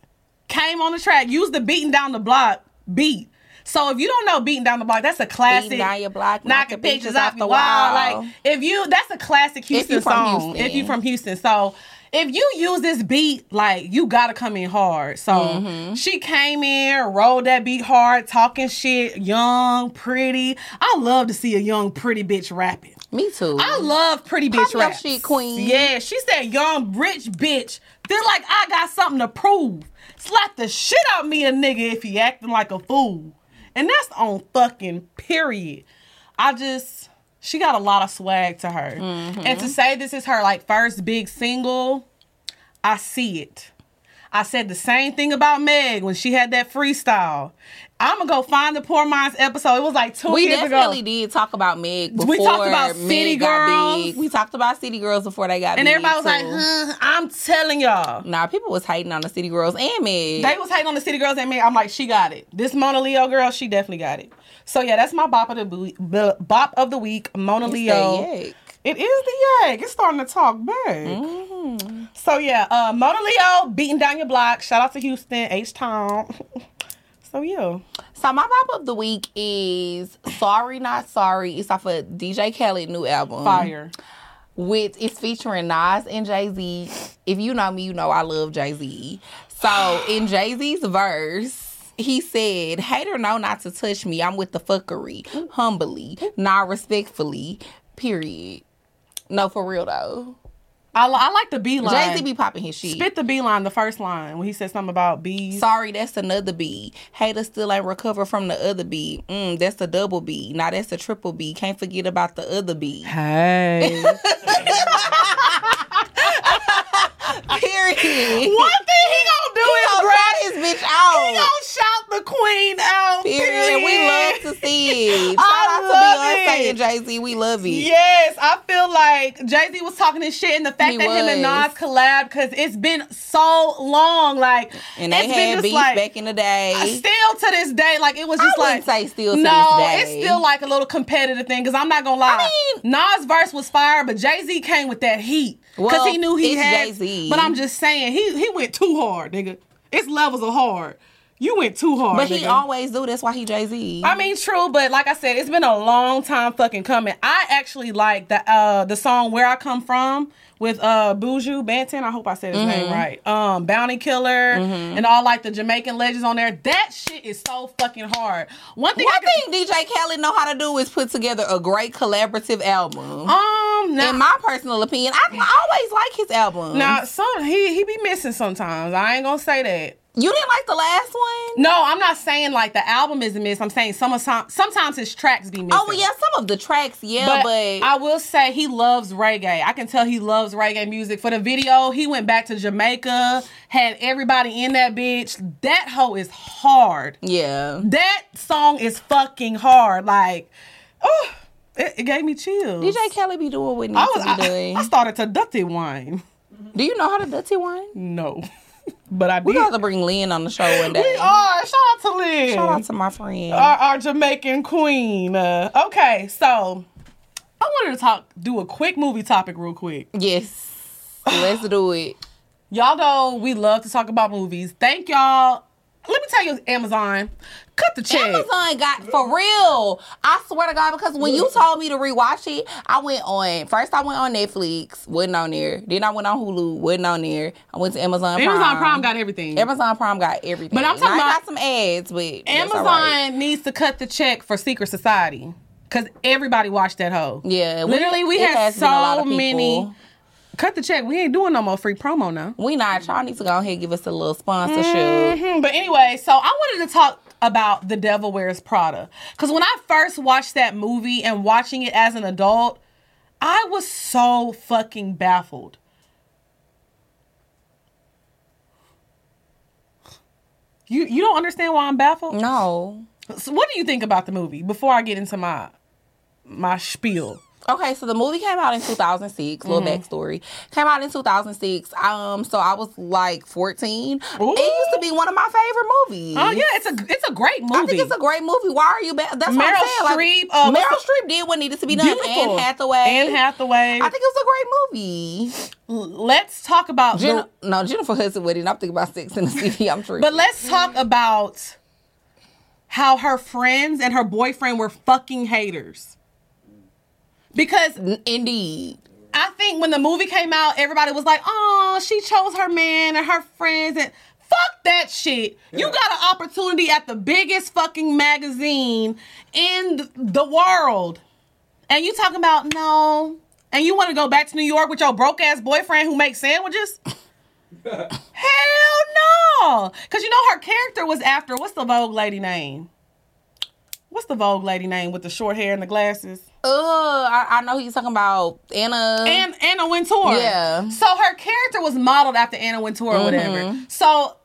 came on the track, used the "Beating Down the Block" beat. So if you don't know "Beating Down the Block," that's a classic. Beating down your block, knocking pictures off the wall. Like if you, that's a classic Houston from song. Houston. If you from Houston, so if you use this beat, like you gotta come in hard. So Mm-hmm. she came in, rolled that beat hard, talking shit, young, pretty. I love to see a young, pretty bitch rapping. Me too. I love pretty bitch Pop rap. shit, queen. Yeah, she said young, rich bitch. Feel like I got something to prove. Slap the shit out me a nigga if he acting like a fool. And that's on fucking period. I just she got a lot of swag to her. Mm-hmm. And to say this is her like first big single, I see it. I said the same thing about Meg when she had that freestyle. I'm gonna go find the Pour Minds episode. It was like two We years definitely did talk about Meg before We talked about Meg City Girls. We talked about City Girls before they got And big. everybody was like, huh, I'm telling y'all. Nah, people was hating on the City Girls and Meg. They was hating on the City Girls and me. I'm like, she got it. This Monaleo girl, she definitely got it. So yeah, that's my bop of the week. Bop of the week, Mona It's Leo. It is the yak. It's starting to talk back. Mm-hmm. So yeah, uh, Monaleo beating down your block. Shout out to Houston, H Town. so yeah, So my pop of the week is Sorry Not Sorry. It's off of DJ Khaled new album. fire. With it's featuring Nas and Jay Z. If you know me, you know I love Jay Z. So in Jay Z's verse, he said, "Hater know not to touch me. I'm with the fuckery, humbly, not respectfully. Period. No, for real though. I, I like the B line. Jay Z be popping his shit. Spit the B line, the first line when he said something about bees. Sorry, that's another B. Hater still ain't recover from the other B. Mm, that's a double B. Now that's a triple B. Can't forget about the other B. Hey. Period. One thing he gonna do He is gonna grab his bitch out. He gonna shout the queen out. Period. We love to see it. Shout I out to Beyonce and Jay Z. We love it. Yes, I feel like Jay Z was talking his shit, and the fact He that him and. Nas collab because it's been so long. Like, And they it's been had beef like, back in the day. Uh, still to this day, like it was I just like say still to no, this day. it's still like a little competitive thing. Because I'm not gonna lie, Nas verse was fire, but Jay Z came with that heat because Well, he knew he had. Jay-Z. But I'm just saying, he he went too hard, nigga. It's levels of hard. You went too hard, but he nigga. always do. That's why he Jay Z. I mean, true, but like I said, it's been a long time fucking coming. I actually like the uh the song "Where I Come From" with uh Buju Banton. I hope I said his Mm-hmm. name right. Um, Bounty Killer and all like the Jamaican legends on there. That shit is so fucking hard. One thing I One can, thing DJ Khaled know how to do is put together a great collaborative album. um now, In my personal opinion, I, I always like his albums. now some he he be missing sometimes. I ain't gonna say that. You didn't like the last one? No, I'm not saying like the album is a miss. I'm saying some sometimes his tracks be oh, missing. Oh well, yeah, some of the tracks, yeah, But, but, I will say he loves reggae. I can tell he loves reggae music. For the video, he went back to Jamaica, had everybody in that bitch. That hoe is hard. yeah. That song is fucking hard. Like, oh, it, it gave me chills. DJ Khaled be doing what I needs was, to be I, doing. I started to dirty wine. Do you know how to dirty wine? No, but I We did. got to bring Lynn on the show one day. We are. Shout out to Lynn. Shout out to my friend. our, our Jamaican queen. Uh, okay, so I wanted to talk, do a quick movie topic real quick. yes, let's do it. Y'all know we love to talk about movies. Thank y'all. Let me tell you, Amazon, cut the check. Amazon got for real. I swear to God, because when you told me to rewatch it, I went on. First, I went on Netflix, wasn't on there. Then I went on Hulu, wasn't on there. I went to Amazon. Prime. Amazon Prime got everything. Amazon Prime got everything. But I'm talking about- got some ads, but Amazon right. needs to cut the check for Secret Society because everybody watched that hoe. Yeah, literally, we had has been a lot so many. people. Cut the check. We ain't doing no more free promo now. We not. Y'all need to go ahead and give us a little sponsorship. Mhm, But anyway, so I wanted to talk about The Devil Wears Prada. Because when I first watched that movie and watching it as an adult, I was so fucking baffled. You you don't understand why I'm baffled? No. So what do you think about the movie before I get into my my spiel? Okay, so the movie came out in 2006. Little Mm-hmm. backstory. Came out in 2006. Um, so I was like 14. Ooh. It used to be one of my favorite movies. Oh yeah, it's a it's a great movie. I think it's a great movie. Why are you? Ba- That's what I'm saying. Streep, uh, Like, Meryl Streep did what needed to be done. beautiful. Anne Hathaway. Anne Hathaway. I think it was a great movie. Let's talk about Jen- the- no, Jennifer Hudson with it. I'm thinking about Sex in the City. I'm true. But let's talk about how her friends and her boyfriend were fucking haters. Because indeed. I think when the movie came out, everybody was like, oh, she chose her man and her friends and fuck that shit. You got an opportunity at the biggest fucking magazine in the world. And you talking about no. And you want to go back to New York with your broke ass boyfriend who makes sandwiches? Hell no. Cause you know her character was after what's the Vogue lady name? What's the Vogue lady name with the short hair and the glasses? I, I know he's talking about Anna. and Anna Wintour. Yeah. So her character was modeled after Anna Wintour or whatever. Mm-hmm. So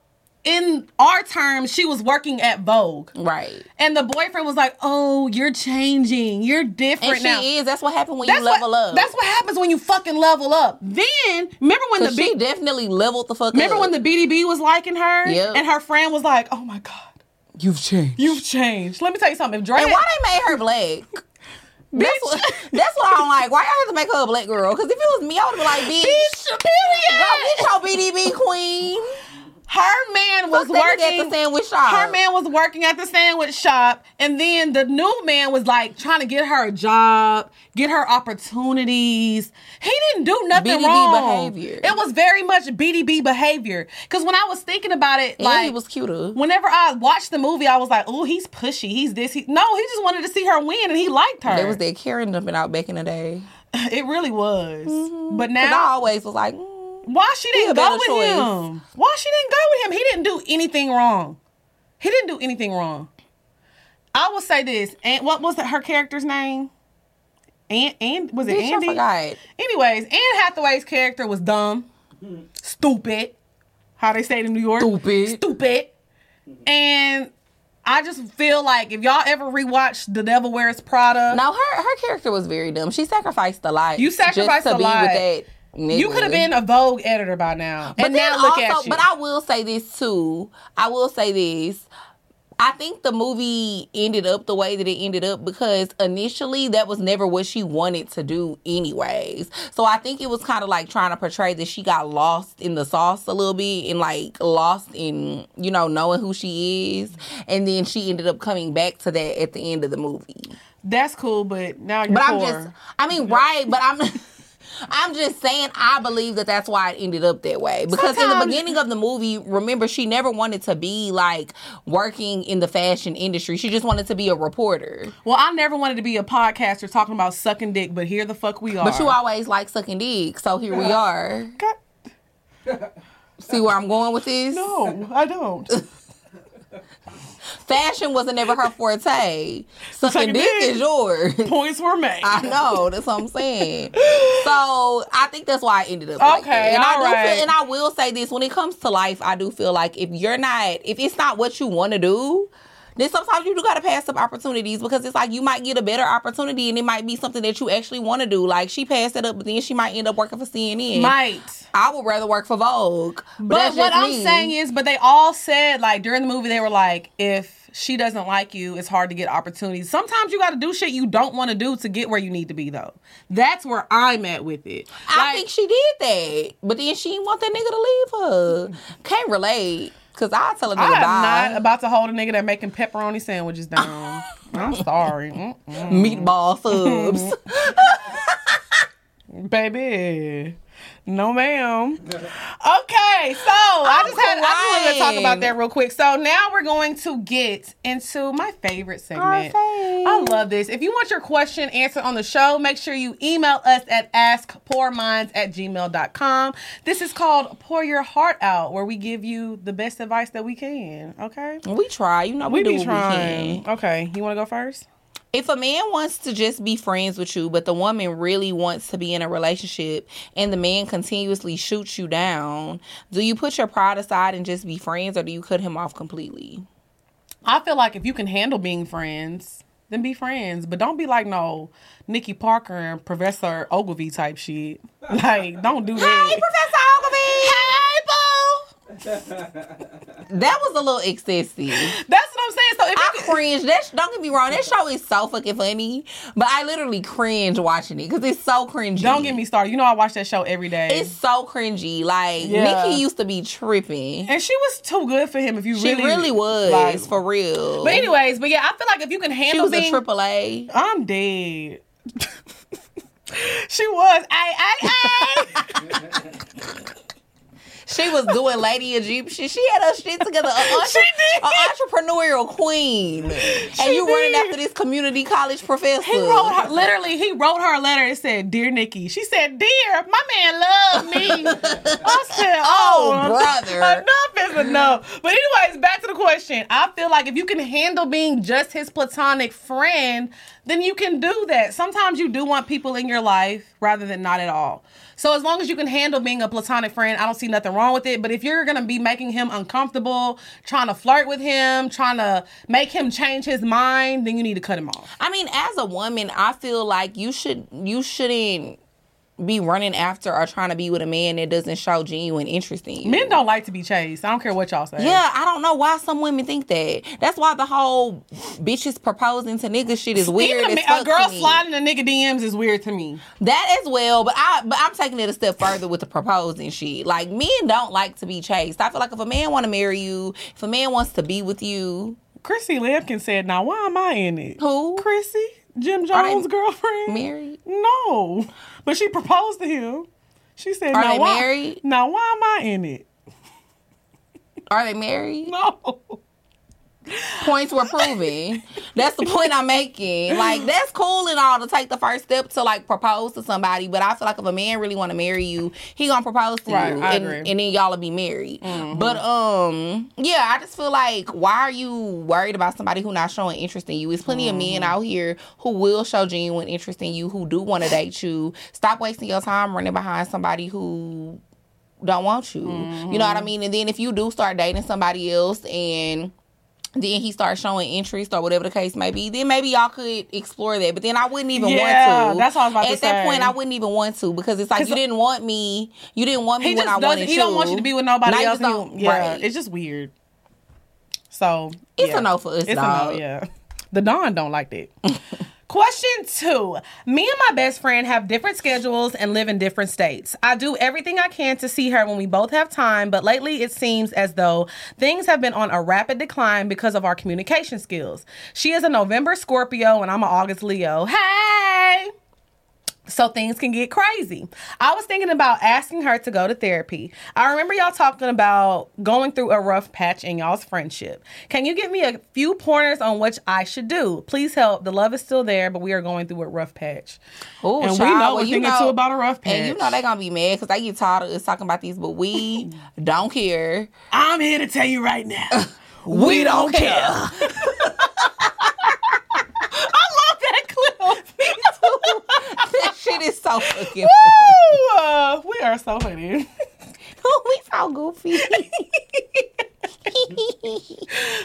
in our terms, she was working at Vogue. right. And the boyfriend was like, "Oh, you're changing. You're different And she now." is. That's what happened when that's you level what, up. That's what happens when you fucking level up. Then remember when the 'Cause she B- definitely leveled the fuck remember up. when the BDB was liking her, Yep. and her friend was like, "Oh my god, you've changed. you've changed." Let me tell you something. If Dre, and why they made her black? That's Bitch. what, that's what I'm like. Why y'all have to make her a black girl? Because if it was me, I would be like, bitch, bitch, go period. get your BDB queen. Her man was nigga working at the sandwich shop. Her man was working at the sandwich shop, and then the new man was like trying to get her a job, get her opportunities. He didn't do nothing BDB wrong. behavior. It was very much BDB behavior. Because when I was thinking about it, And like he was cuter. whenever I watched the movie, I was like, "Oh, he's pushy. He's this. He no. He just wanted to see her win, and he liked her. There was that Karen dumping out back in the day. it really was. But now I always was like, mm, why she didn't go with choice. him? Why she didn't go with him? He didn't do anything wrong. He didn't do anything wrong. I will say this. And what was her character's name? And and was it bitch, I Andy? forgot. Anyways, Anne Hathaway's character was dumb, stupid. How they say it in New York? Stupid. Stupid. And I just feel like if y'all ever rewatch The Devil Wears Prada, now her her character was very dumb. She sacrificed a lot. You sacrificed just to a be lot. with that. Nigga. you could have been a Vogue editor by now. But and now look also, at you. but I will say this too. I will say this. I think the movie ended up the way that it ended up because initially that was never what she wanted to do, anyways. So I think it was kind of like trying to portray that she got lost in the sauce a little bit and like lost in, you know, knowing who she is. And then she ended up coming back to that at the end of the movie. That's cool, but now you're But poor. I'm just, I mean, right, but I'm. I'm just saying, I believe that that's why it ended up that way. Because in the beginning of the movie, remember, she never wanted to be like working in the fashion industry. She just wanted to be a reporter. well, I never wanted to be a podcaster talking about sucking dick, but here the fuck we are. But you always like sucking dick, so here we are. God, See where I'm going with this? no, I don't. Fashion wasn't ever her forte. Sucking dick is yours. Points were made. I know. That's what I'm saying. So I think that's why I ended up like Okay, that. And I do alright. feel, and I will say this: when it comes to life, I do feel like if you're not, if it's not what you want to do. Then sometimes you do gotta pass up opportunities because it's like you might get a better opportunity and it might be something that you actually want to do. Like she passed it up, but then she might end up working for CNN. Might. I would rather work for Vogue. But, But what I'm me. saying is, but they all said like during the movie they were like, if she doesn't like you, it's hard to get opportunities. Sometimes you got to do shit you don't want to do to get where you need to be, though. That's where I'm at with it. I Like, think she did that, but then she didn't want that nigga to leave her. Can't relate. Cause I tell a nigga I am bye. not about to hold a nigga that making pepperoni sandwiches down. I'm sorry, Mm-mm. meatball subs. baby. No, ma'am. Okay, so I just had I just wanted to talk about that real quick. So now we're going to get into my favorite segment. I love this. If you want your question answered on the show, make sure you email us at askpourminds at gmail.com. This is called Pour Your Heart Out, where we give you the best advice that we can. Okay? we try, you know, we, We do be what trying. we can. Okay, you want to go first? If a man wants to just be friends with you, but the woman really wants to be in a relationship, and the man continuously shoots you down, do you put your pride aside and just be friends, or do you cut him off completely? I feel like if you can handle being friends, then be friends. But don't be like no Nikki Parker and Professor Oglevee type shit. Like, don't do that. Hey, Professor Oglevee. Hey, That was a little excessive. That's what I'm saying. So if I cringe. That sh- don't get me wrong. That show is so fucking funny, but I literally cringe watching it because it's so cringy. don't get me started. You know I watch that show every day. It's so cringy. Like Yeah. Nikki used to be tripping. and she was too good for him. If you really. She really, really, was like- for real. But anyways, but yeah, I feel like if you can she handle was a triple A. I'm dead. she was. I, I, I. She was doing Lady Egyptian. She had her shit together. A, entre- She did. a entrepreneurial queen. and you running after this community college professor. He wrote her literally. He wrote her a letter and said, "Dear Nikki." She said, "Dear, my man loved me." I said, Oh, "Oh, brother. enough is enough." But anyways, back to the question. I feel like if you can handle being just his platonic friend, then you can do that. Sometimes you do want people in your life rather than not at all. So as long as you can handle being a platonic friend, I don't see nothing wrong with it. But if you're gonna be making him uncomfortable, trying to flirt with him, trying to make him change his mind, then you need to cut him off. I mean, as a woman, I feel like you should you shouldn't be running after or trying to be with a man that doesn't show genuine interest in you. Men don't like to be chased. I don't care what y'all say. Yeah, I don't know why some women think that. That's why the whole bitches proposing to niggas shit is weird. Even a, a girl sliding a nigga DMs is weird to me. That as well, but I but I'm taking it a step further with the proposing shit. Like men don't like to be chased. I feel like if a man want to marry you, if a man wants to be with you, Chrissy Lampkin said, "Now why am I in it?" Who? Chrissy, Jim Jones' girlfriend. married. No, but she proposed to him. She said, Are "Now they why? married? Now why am I in it?" Are they married? No. Points were proven. That's the point I'm making. Like that's cool and all to take the first step to like propose to somebody, but I feel like if a man really want to marry you, he gonna propose to Right, you, and. Mm-hmm. and then y'all'll be married. But um, yeah, I just feel like why are you worried about somebody who not showing interest in you? There's plenty of Mm-hmm. men out here who will show genuine interest in you, who do want to date you. Stop wasting your time running behind somebody who don't want you. You know what I Mm-hmm. mean? And then if you do start dating somebody else and then he starts showing interest or whatever the case may be, then maybe y'all could explore that. But then I wouldn't even Yeah, want to. that's what I was about At to that say. point, I wouldn't even want to because it's like you didn't want me. You didn't want me He when I wanted doesn't. He don't want you to be with nobody Now else. don't- he- yeah, right. it's just weird. So It's yeah. a no for us, It's dog. a no. Yeah, the Don don't like that. Question two. Me and my best friend have different schedules and live in different states. I do everything I can to see her when we both have time, but lately it seems as though things have been on a rapid decline because of our communication skills. She is a November Scorpio and I'm an August Leo. Hey! So things can get crazy. I was thinking about asking her to go to therapy. I remember y'all talking about going through a rough patch in y'all's friendship. Can you give me a few pointers on what I should do? Please help. The love is still there, but we are going through a rough patch. Ooh, And we child, know well, we're you thinking know- too about a rough And you know they're gonna be mad because they get tired of us talking about these, but we don't care. I'm here to tell you right now. We don't care. I love that shit is so fucking Woo! Uh, we are so funny. funny. we so goofy.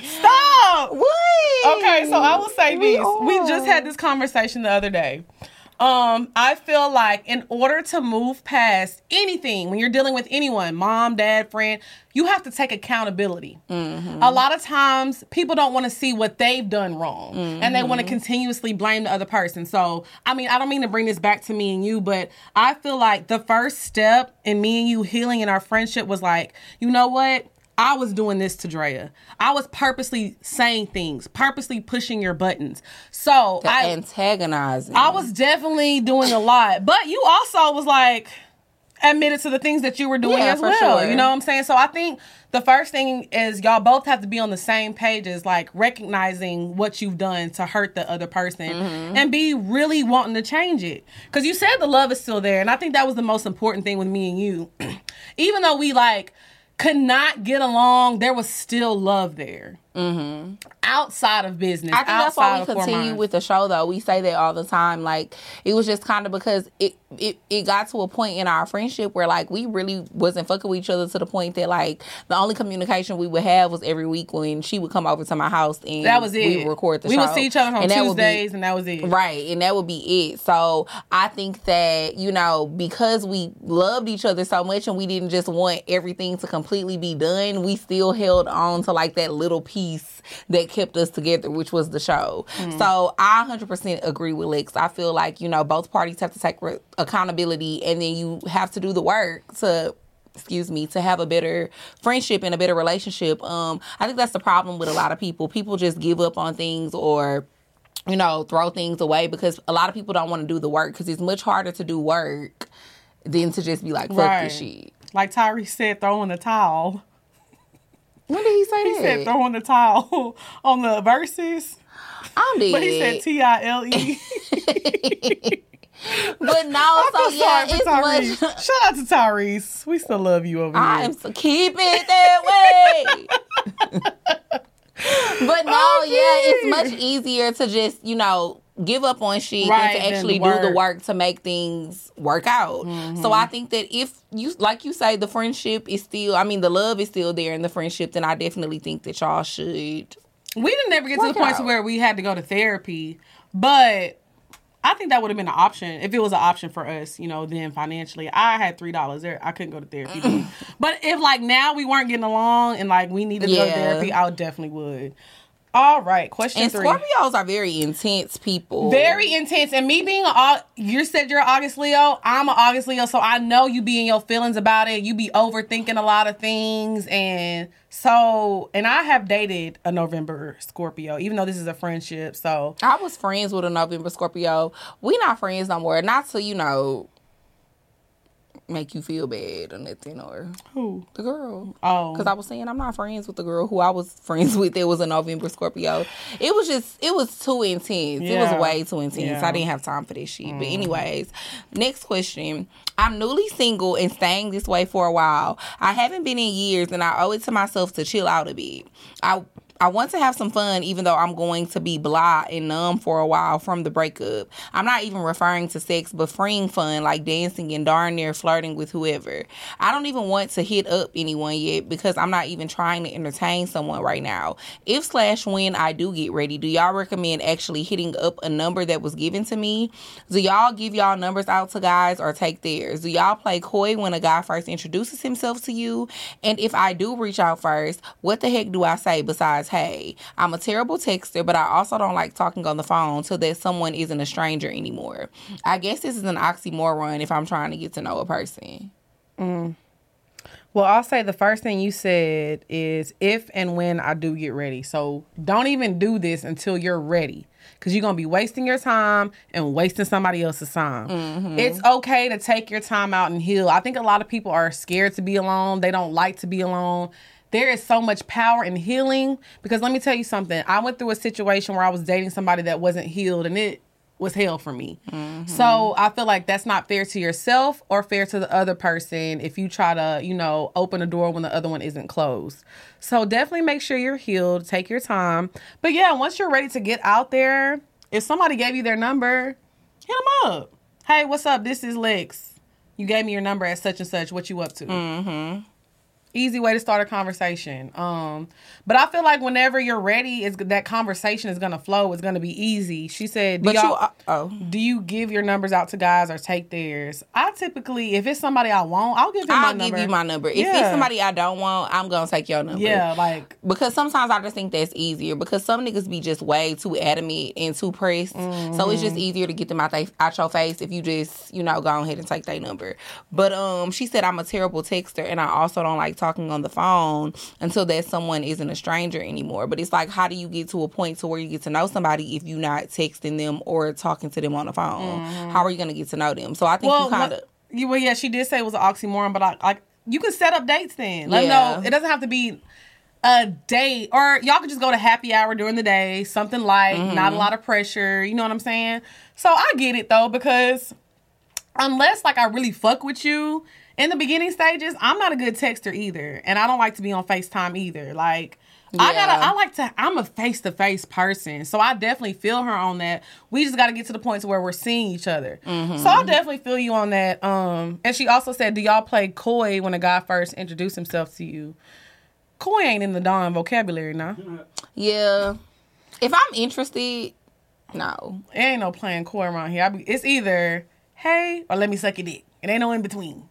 Stop. what? Okay, so I will say We this. We just had this conversation the other day. Um, I feel like in order to move past anything, when you're dealing with anyone, mom, dad, friend, you have to take accountability. A lot of times people don't want to see what they've done wrong and they want to continuously blame the other person. So, I mean, I don't mean to bring this back to me and you, but I feel like the first step in me and you healing in our friendship was like, you know what? I was doing this to Drea. I was purposely saying things, purposely pushing your buttons. So I antagonizing. I was definitely doing a lot. But you also was like admitted to the things that you were doing Yeah, as for well. sure. You know what I'm saying? So I think the first thing is y'all both have to be on the same pages, like recognizing what you've done to hurt the other person Mm-hmm. and be really wanting to change it. Because you said the love is still there. And I think that was the most important thing with me and you. Even though we like could not get along, there was still love there. Outside of business. Mm-hmm. I think that's why we outside of four continue with the show though. We say that all the time. Like it was just kind of because it, it it got to a point in our friendship where like we really wasn't fucking with each other to the point that like the only communication we would have was every week when she would come over to my house and That was it. we would record the show. we show. would see each other on And would be- Tuesdays, and that was it. Right, and that would be it. So I think that, you know, because we loved each other so much and we didn't just want everything to completely be done, we still held on to like that little piece that kept us together, which was the show. So I 100% agree with Lex. I feel like, you know, both parties have to take re- accountability and then you have to do the work to excuse me to have a better friendship and a better relationship um i think that's the problem with a lot of people people just give up on things or you know, throw things away because a lot of people don't want to do the work because it's much harder to do work than to just be like, fuck Right. this shit. Like Tyrese said, throwing the towel. When did he say He that? said throwing the towel on the verses, I'm dead. but he said T I L E. but no, I so yeah, sorry for it's Tyrese. much. Shout out to Tyrese. We still love you over I here. am so keep it that way. but no, Oh, yeah, it's much easier to just you know give up on shit Right, than to actually do the work to make things work out. So mm-hmm. I think that if you like you say the friendship is still, I mean the love is still there in the friendship, then I definitely think that y'all should. We didn't ever get to the point where we had to go to therapy, but I think that would have been an option if it was an option for us, you know, then financially. I had three dollars there. I couldn't go to therapy. but if like now we weren't getting along and like we needed to go to therapy, I definitely would. All right, question And three. Scorpios are very intense people. Very intense. And me being a you said you're an August Leo. I'm an August Leo, so I know you be in your feelings about it. You be overthinking a lot of things, and so and I have dated a November Scorpio, even though this is a friendship. So I was friends with a November Scorpio. We not friends no more. Not to you know make you feel bad or nothing or who? the girl. Oh, Because I was saying I'm not friends with the girl who I was friends with. That was a November Scorpio. It was just it was too intense. It was way too intense. Yeah. Mm. I didn't have time for this shit. But anyways, next question. I'm newly single and staying this way for a while. I haven't been in years, and I owe it to myself to chill out a bit. I I want to have some fun, even though I'm going to be blah and numb for a while from the breakup. I'm not even referring to sex, but freeing fun like dancing and darn near flirting with whoever. I don't even want to hit up anyone yet because I'm not even trying to entertain someone right now. If slash when I do get ready, do y'all recommend actually hitting up a number that was given to me? Do y'all give y'all numbers out to guys or take theirs? Do y'all play coy when a guy first introduces himself to you? And if I do reach out first, what the heck do I say besides, hey, I'm a terrible texter, but I also don't like talking on the phone so that someone isn't a stranger anymore? I guess this is an oxymoron if I'm trying to get to know a person. Mm. well, I'll say the first thing you said is if and when I do get ready. So don't even do this until you're ready. Cause you're gonna be wasting your time and wasting somebody else's time. Mm-hmm. It's okay to take your time out and heal. I think a lot of people are scared to be alone. They don't like to be alone. There is so much power in healing because let me tell you something. I went through a situation where I was dating somebody that wasn't healed and it was hell for me. So I feel like that's not fair to yourself or fair to the other person if you try to, you know, open a door when the other one isn't closed. So definitely make sure you're healed, take your time. But yeah, once you're ready to get out there, if somebody gave you their number, hit them up. Hey, what's up? This is Lex. You gave me your number at such and such. What you up to? Mm-hmm. Easy way to start a conversation. Um, but I feel like whenever you're ready, is that conversation is gonna flow. It's gonna be easy. She said, "Do But you, y'all, uh, oh, do you give your numbers out to guys or take theirs?" I typically, if it's somebody I want, I'll give them I'll number. give you my number. If Yeah. it's somebody I don't want, I'm gonna take your number. Yeah, like Because sometimes I just think that's easier because some niggas be just way too adamant and too pressed. So it's Mm-hmm. just easier to get them out they out your face if you just, you know, go ahead and take their number. But um she said I'm a terrible texter and I also don't like talking on the phone until that someone isn't a stranger anymore. But it's like how do you get to a point to where you get to know somebody if you're not texting them or talking to them on the phone? How are you gonna get to know them? So I think Mm-hmm. well, you kind of well, yeah, she did say it was an oxymoron, but I like you can set up dates then. Let Yeah. know it doesn't have to be a date, or y'all could just go to happy hour during the day, something light, not Mm-hmm. a lot of pressure. You know what I'm saying? So I get it though because unless like I really fuck with you in the beginning stages, I'm not a good texter either, and I don't like to be on Facetime either. Like. I gotta. I like to. I'm a face to face person, so I definitely feel her on that. We just got to get to the point to where we're seeing each other. Mm-hmm. So I definitely feel you on that. Um, and she also said, "Do y'all play coy when a guy first introduced himself to you?" Coy ain't in the Don vocabulary now. Yeah. If I'm interested, no. It ain't no playing coy around here. I be, it's either hey or let me suck your dick. It ain't no in between.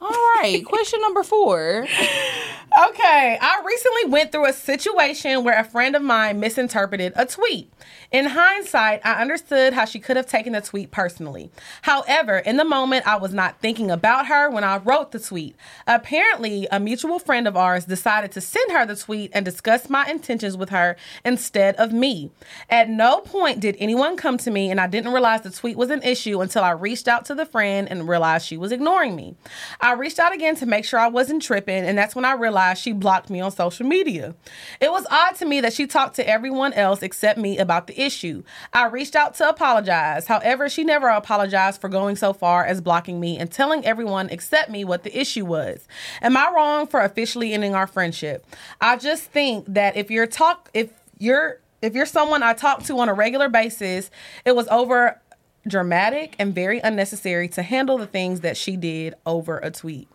All right. Question number four. Okay, I recently went through a situation where a friend of mine misinterpreted a tweet. In hindsight, I understood how she could have taken the tweet personally. However, in the moment, I was not thinking about her when I wrote the tweet. Apparently, a mutual friend of ours decided to send her the tweet and discuss my intentions with her instead of me. At no point did anyone come to me, and I didn't realize the tweet was an issue until I reached out to the friend and realized she was ignoring me. I reached out again to make sure I wasn't tripping, and that's when I realized she blocked me on social media. It was odd to me that she talked to everyone else except me about the issue. I reached out to apologize. However, she never apologized for going so far as blocking me and telling everyone except me what the issue was. Am I wrong for officially ending our friendship? I just think that if you're talk if you're if you're someone I talk to on a regular basis, it was over dramatic and very unnecessary to handle the things that she did over a tweet.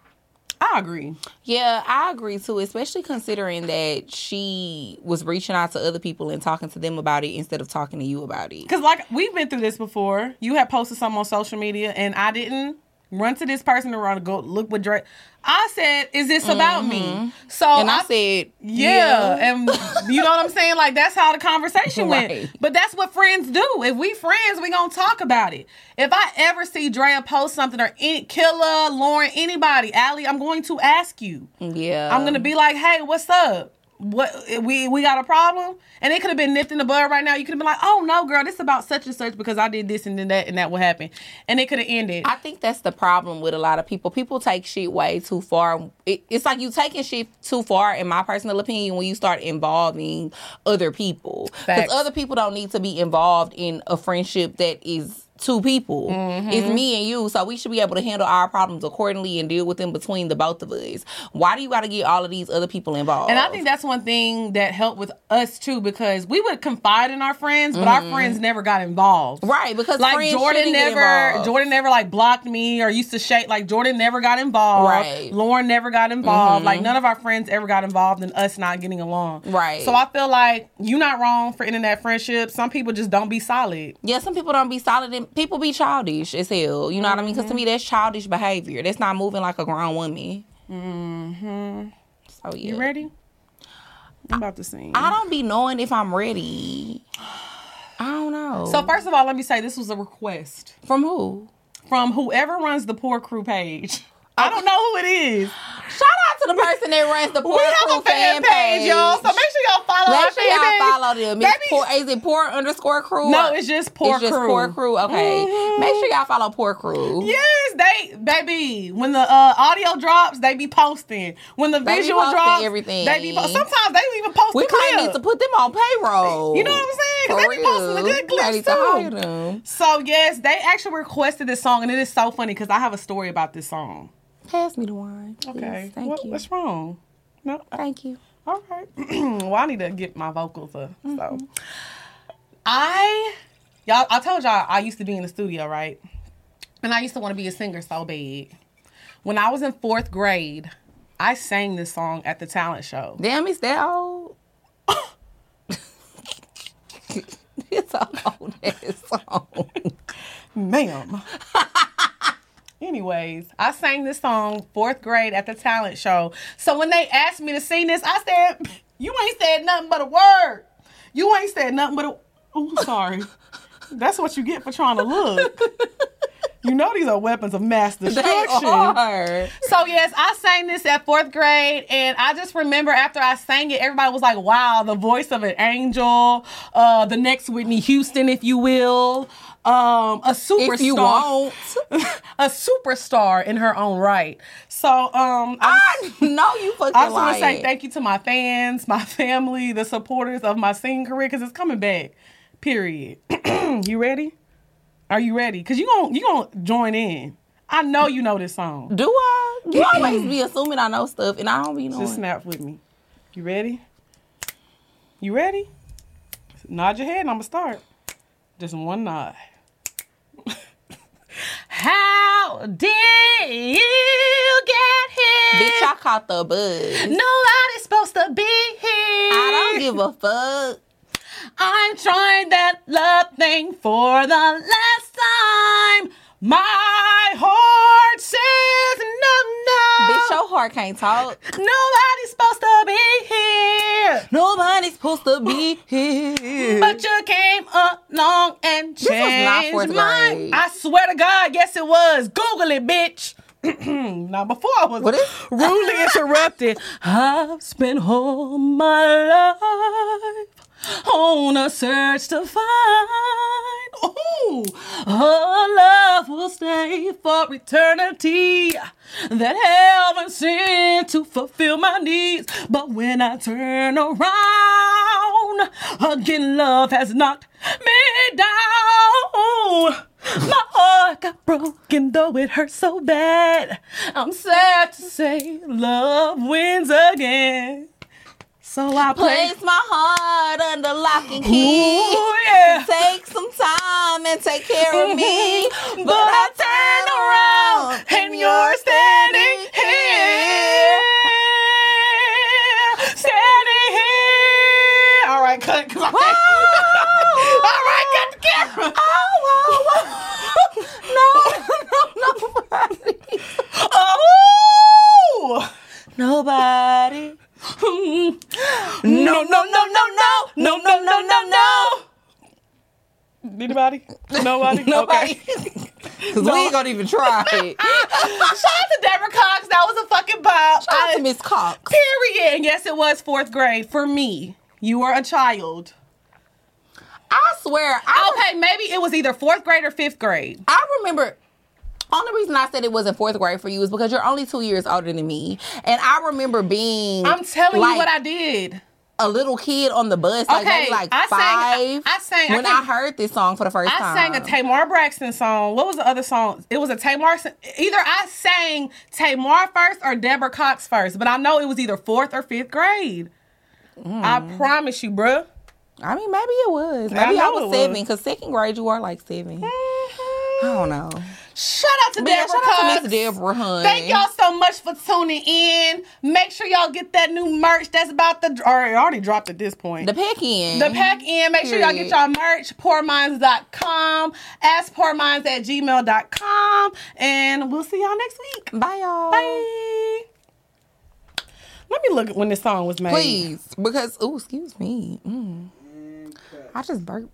I agree. Yeah, I agree too, especially considering that she was reaching out to other people and talking to them about it instead of talking to you about it. Because, like, we've been through this before. You had posted something on social media, and I didn't run to this person to run go look what Drake. I said, "Is this about me?" So Mm-hmm. And I, said, yeah, and you know what I'm saying? Like that's how the conversation Right. went. But that's what friends do. If we friends, we gonna talk about it. If I ever see Drea post something or any, Killer, Lauren, anybody, Allie, I'm going to ask you. yeah. I'm gonna be like, hey, what's up? What we we got a problem? And it could have been nipped in the bud right now. You could have been like, oh no, girl, this is about such and such because I did this and then that and that will happen. And it could have ended. I think that's the problem with a lot of people. People take shit way too far. It, it's like you taking shit too far, in my personal opinion, when you start involving other people. Because other people don't need to be involved in a friendship that is two people. Mm-hmm. It's me and you. So we should be able to handle our problems accordingly and deal with them between the both of us. Why do you got to get all of these other people involved? And I think that's one thing that helped with us too, because we would confide in our friends, but our friends never got involved. right because Like Jordan never. Jordan never like blocked me or used to shake. Like Jordan never got involved. Right. Mm-hmm. Lauren never got involved. Like none of our friends ever got involved in us not getting along. Right. So I feel like you're not wrong for internet that friendship. Some people just don't be solid. Yeah, some people don't be solid and people be childish as hell. You know what I mean? Because to me, that's childish behavior. That's not moving like a grown woman. Mm-hmm. So yeah, You ready? I'm about to sing. I don't be knowing if I'm ready. I don't know. So first of all, let me say this was a request from who? from whoever runs the Pour Crew page. I don't know who it is. Shout out to the person that runs the Pour we have Crew a fan page, y'all. So make sure y'all follow Make sure y'all page. follow them. It's pour, is it pour underscore crew? No, it's just Pour it's just Crew. pour crew. Okay, Mhm. make sure y'all follow pour crew. Yes, they baby. When the uh, audio drops, they be posting. When the They visual drops, everything. They be po- sometimes they even post We the clip. need to put them on payroll. you know what I'm saying? Because they be posting the good clips need to. So yes, they actually requested this song, and it is so funny because I have a story about this song. Pass me the wine. please. Okay, Thank What- you. What's wrong? No, Thank you. All right. well, I need to get my vocals up. Mm-hmm. So, I, y'all, I told y'all I used to be in the studio, right? And I used to want to be a singer so bad. When I was in fourth grade, I sang this song at the talent show. Damn, it's that old. it's a old ass song. Ma'am. Anyways, I sang this song fourth grade at the talent show. So when they asked me to sing this, I said, "You ain't said nothing but a word. You ain't said nothing but a." Oh, sorry. That's what you get for trying to look. You know these are weapons of mass They destruction. are. So yes, I sang this at fourth grade, and I just remember after I sang it, everybody was like, "Wow, the voice of an angel, uh, the next Whitney Houston, if you will, um, a superstar, If you won't, a superstar in her own right." So um, I, I know you fucking I just want to say thank you to my fans, my family, the supporters of my singing career, because it's coming back. Period. you ready? Are you ready? Cause you gon' you gonna join in. I know you know this song. Do I? You always be assuming I know stuff, and I don't be knowing. Just snap with me. You ready? You ready? Nod your head and I'm gonna start. Just one nod. How did you get here? Bitch, I caught the buzz. Nobody's supposed to be here. I don't give a fuck. I'm trying that love thing for the last time. My heart says no, no. Bitch, your heart can't talk. Nobody's supposed to be here. Nobody's supposed to be here. But you came along and was not changed fourth mine. grade. I swear to God, yes it was. Google it, bitch. now before I was What is- rudely interrupted, I've spent all my life on a search to find ooh, a love will stay for eternity that heaven sent to fulfill my needs. But when I turn around, again love has knocked me down. My heart got broken, though it hurt so bad. I'm sad to say, love wins again. So I play. Place my heart under lock and key. Ooh, yeah. Take some time and take care of me. But I gonna even try. It. Shout out to Deborah Cox. That was a fucking bop. Shout out I- to Miss Cox. Period. And yes, it was fourth grade for me. You were a child. I swear, I, Okay, maybe it was either fourth grade or fifth grade. I remember. Only reason I said it wasn't fourth grade for you is because you're only two years older than me, and I remember being. I'm telling like, you what I did. A little kid on the bus, like Okay, like I sang- five. I sang- when I, think- heard this song for the first I time. I sang a Tamar Braxton song. What was the other song? It was a Tamar. Either I sang Tamar first or Deborah Cox first, but I know it was either fourth or fifth grade. I hmm. promise you, bruh. I mean, maybe it was. Maybe I, know was seven because second grade you are like seven. Mm-hmm. I don't know. Shout out to But yeah, Deborah shout out to Miss Deborah, hun. Thank y'all so much for tuning in. Make sure y'all get that new merch that's about the or it already dropped at this point. The pack in. The pack in. Make sure y'all get y'all merch. Pourminds.com. Askpourminds at gmail.com. And we'll see y'all next week. Bye, y'all. Bye. Let me look at when this song was made. Please, because oh, excuse me. Mm. I just burped.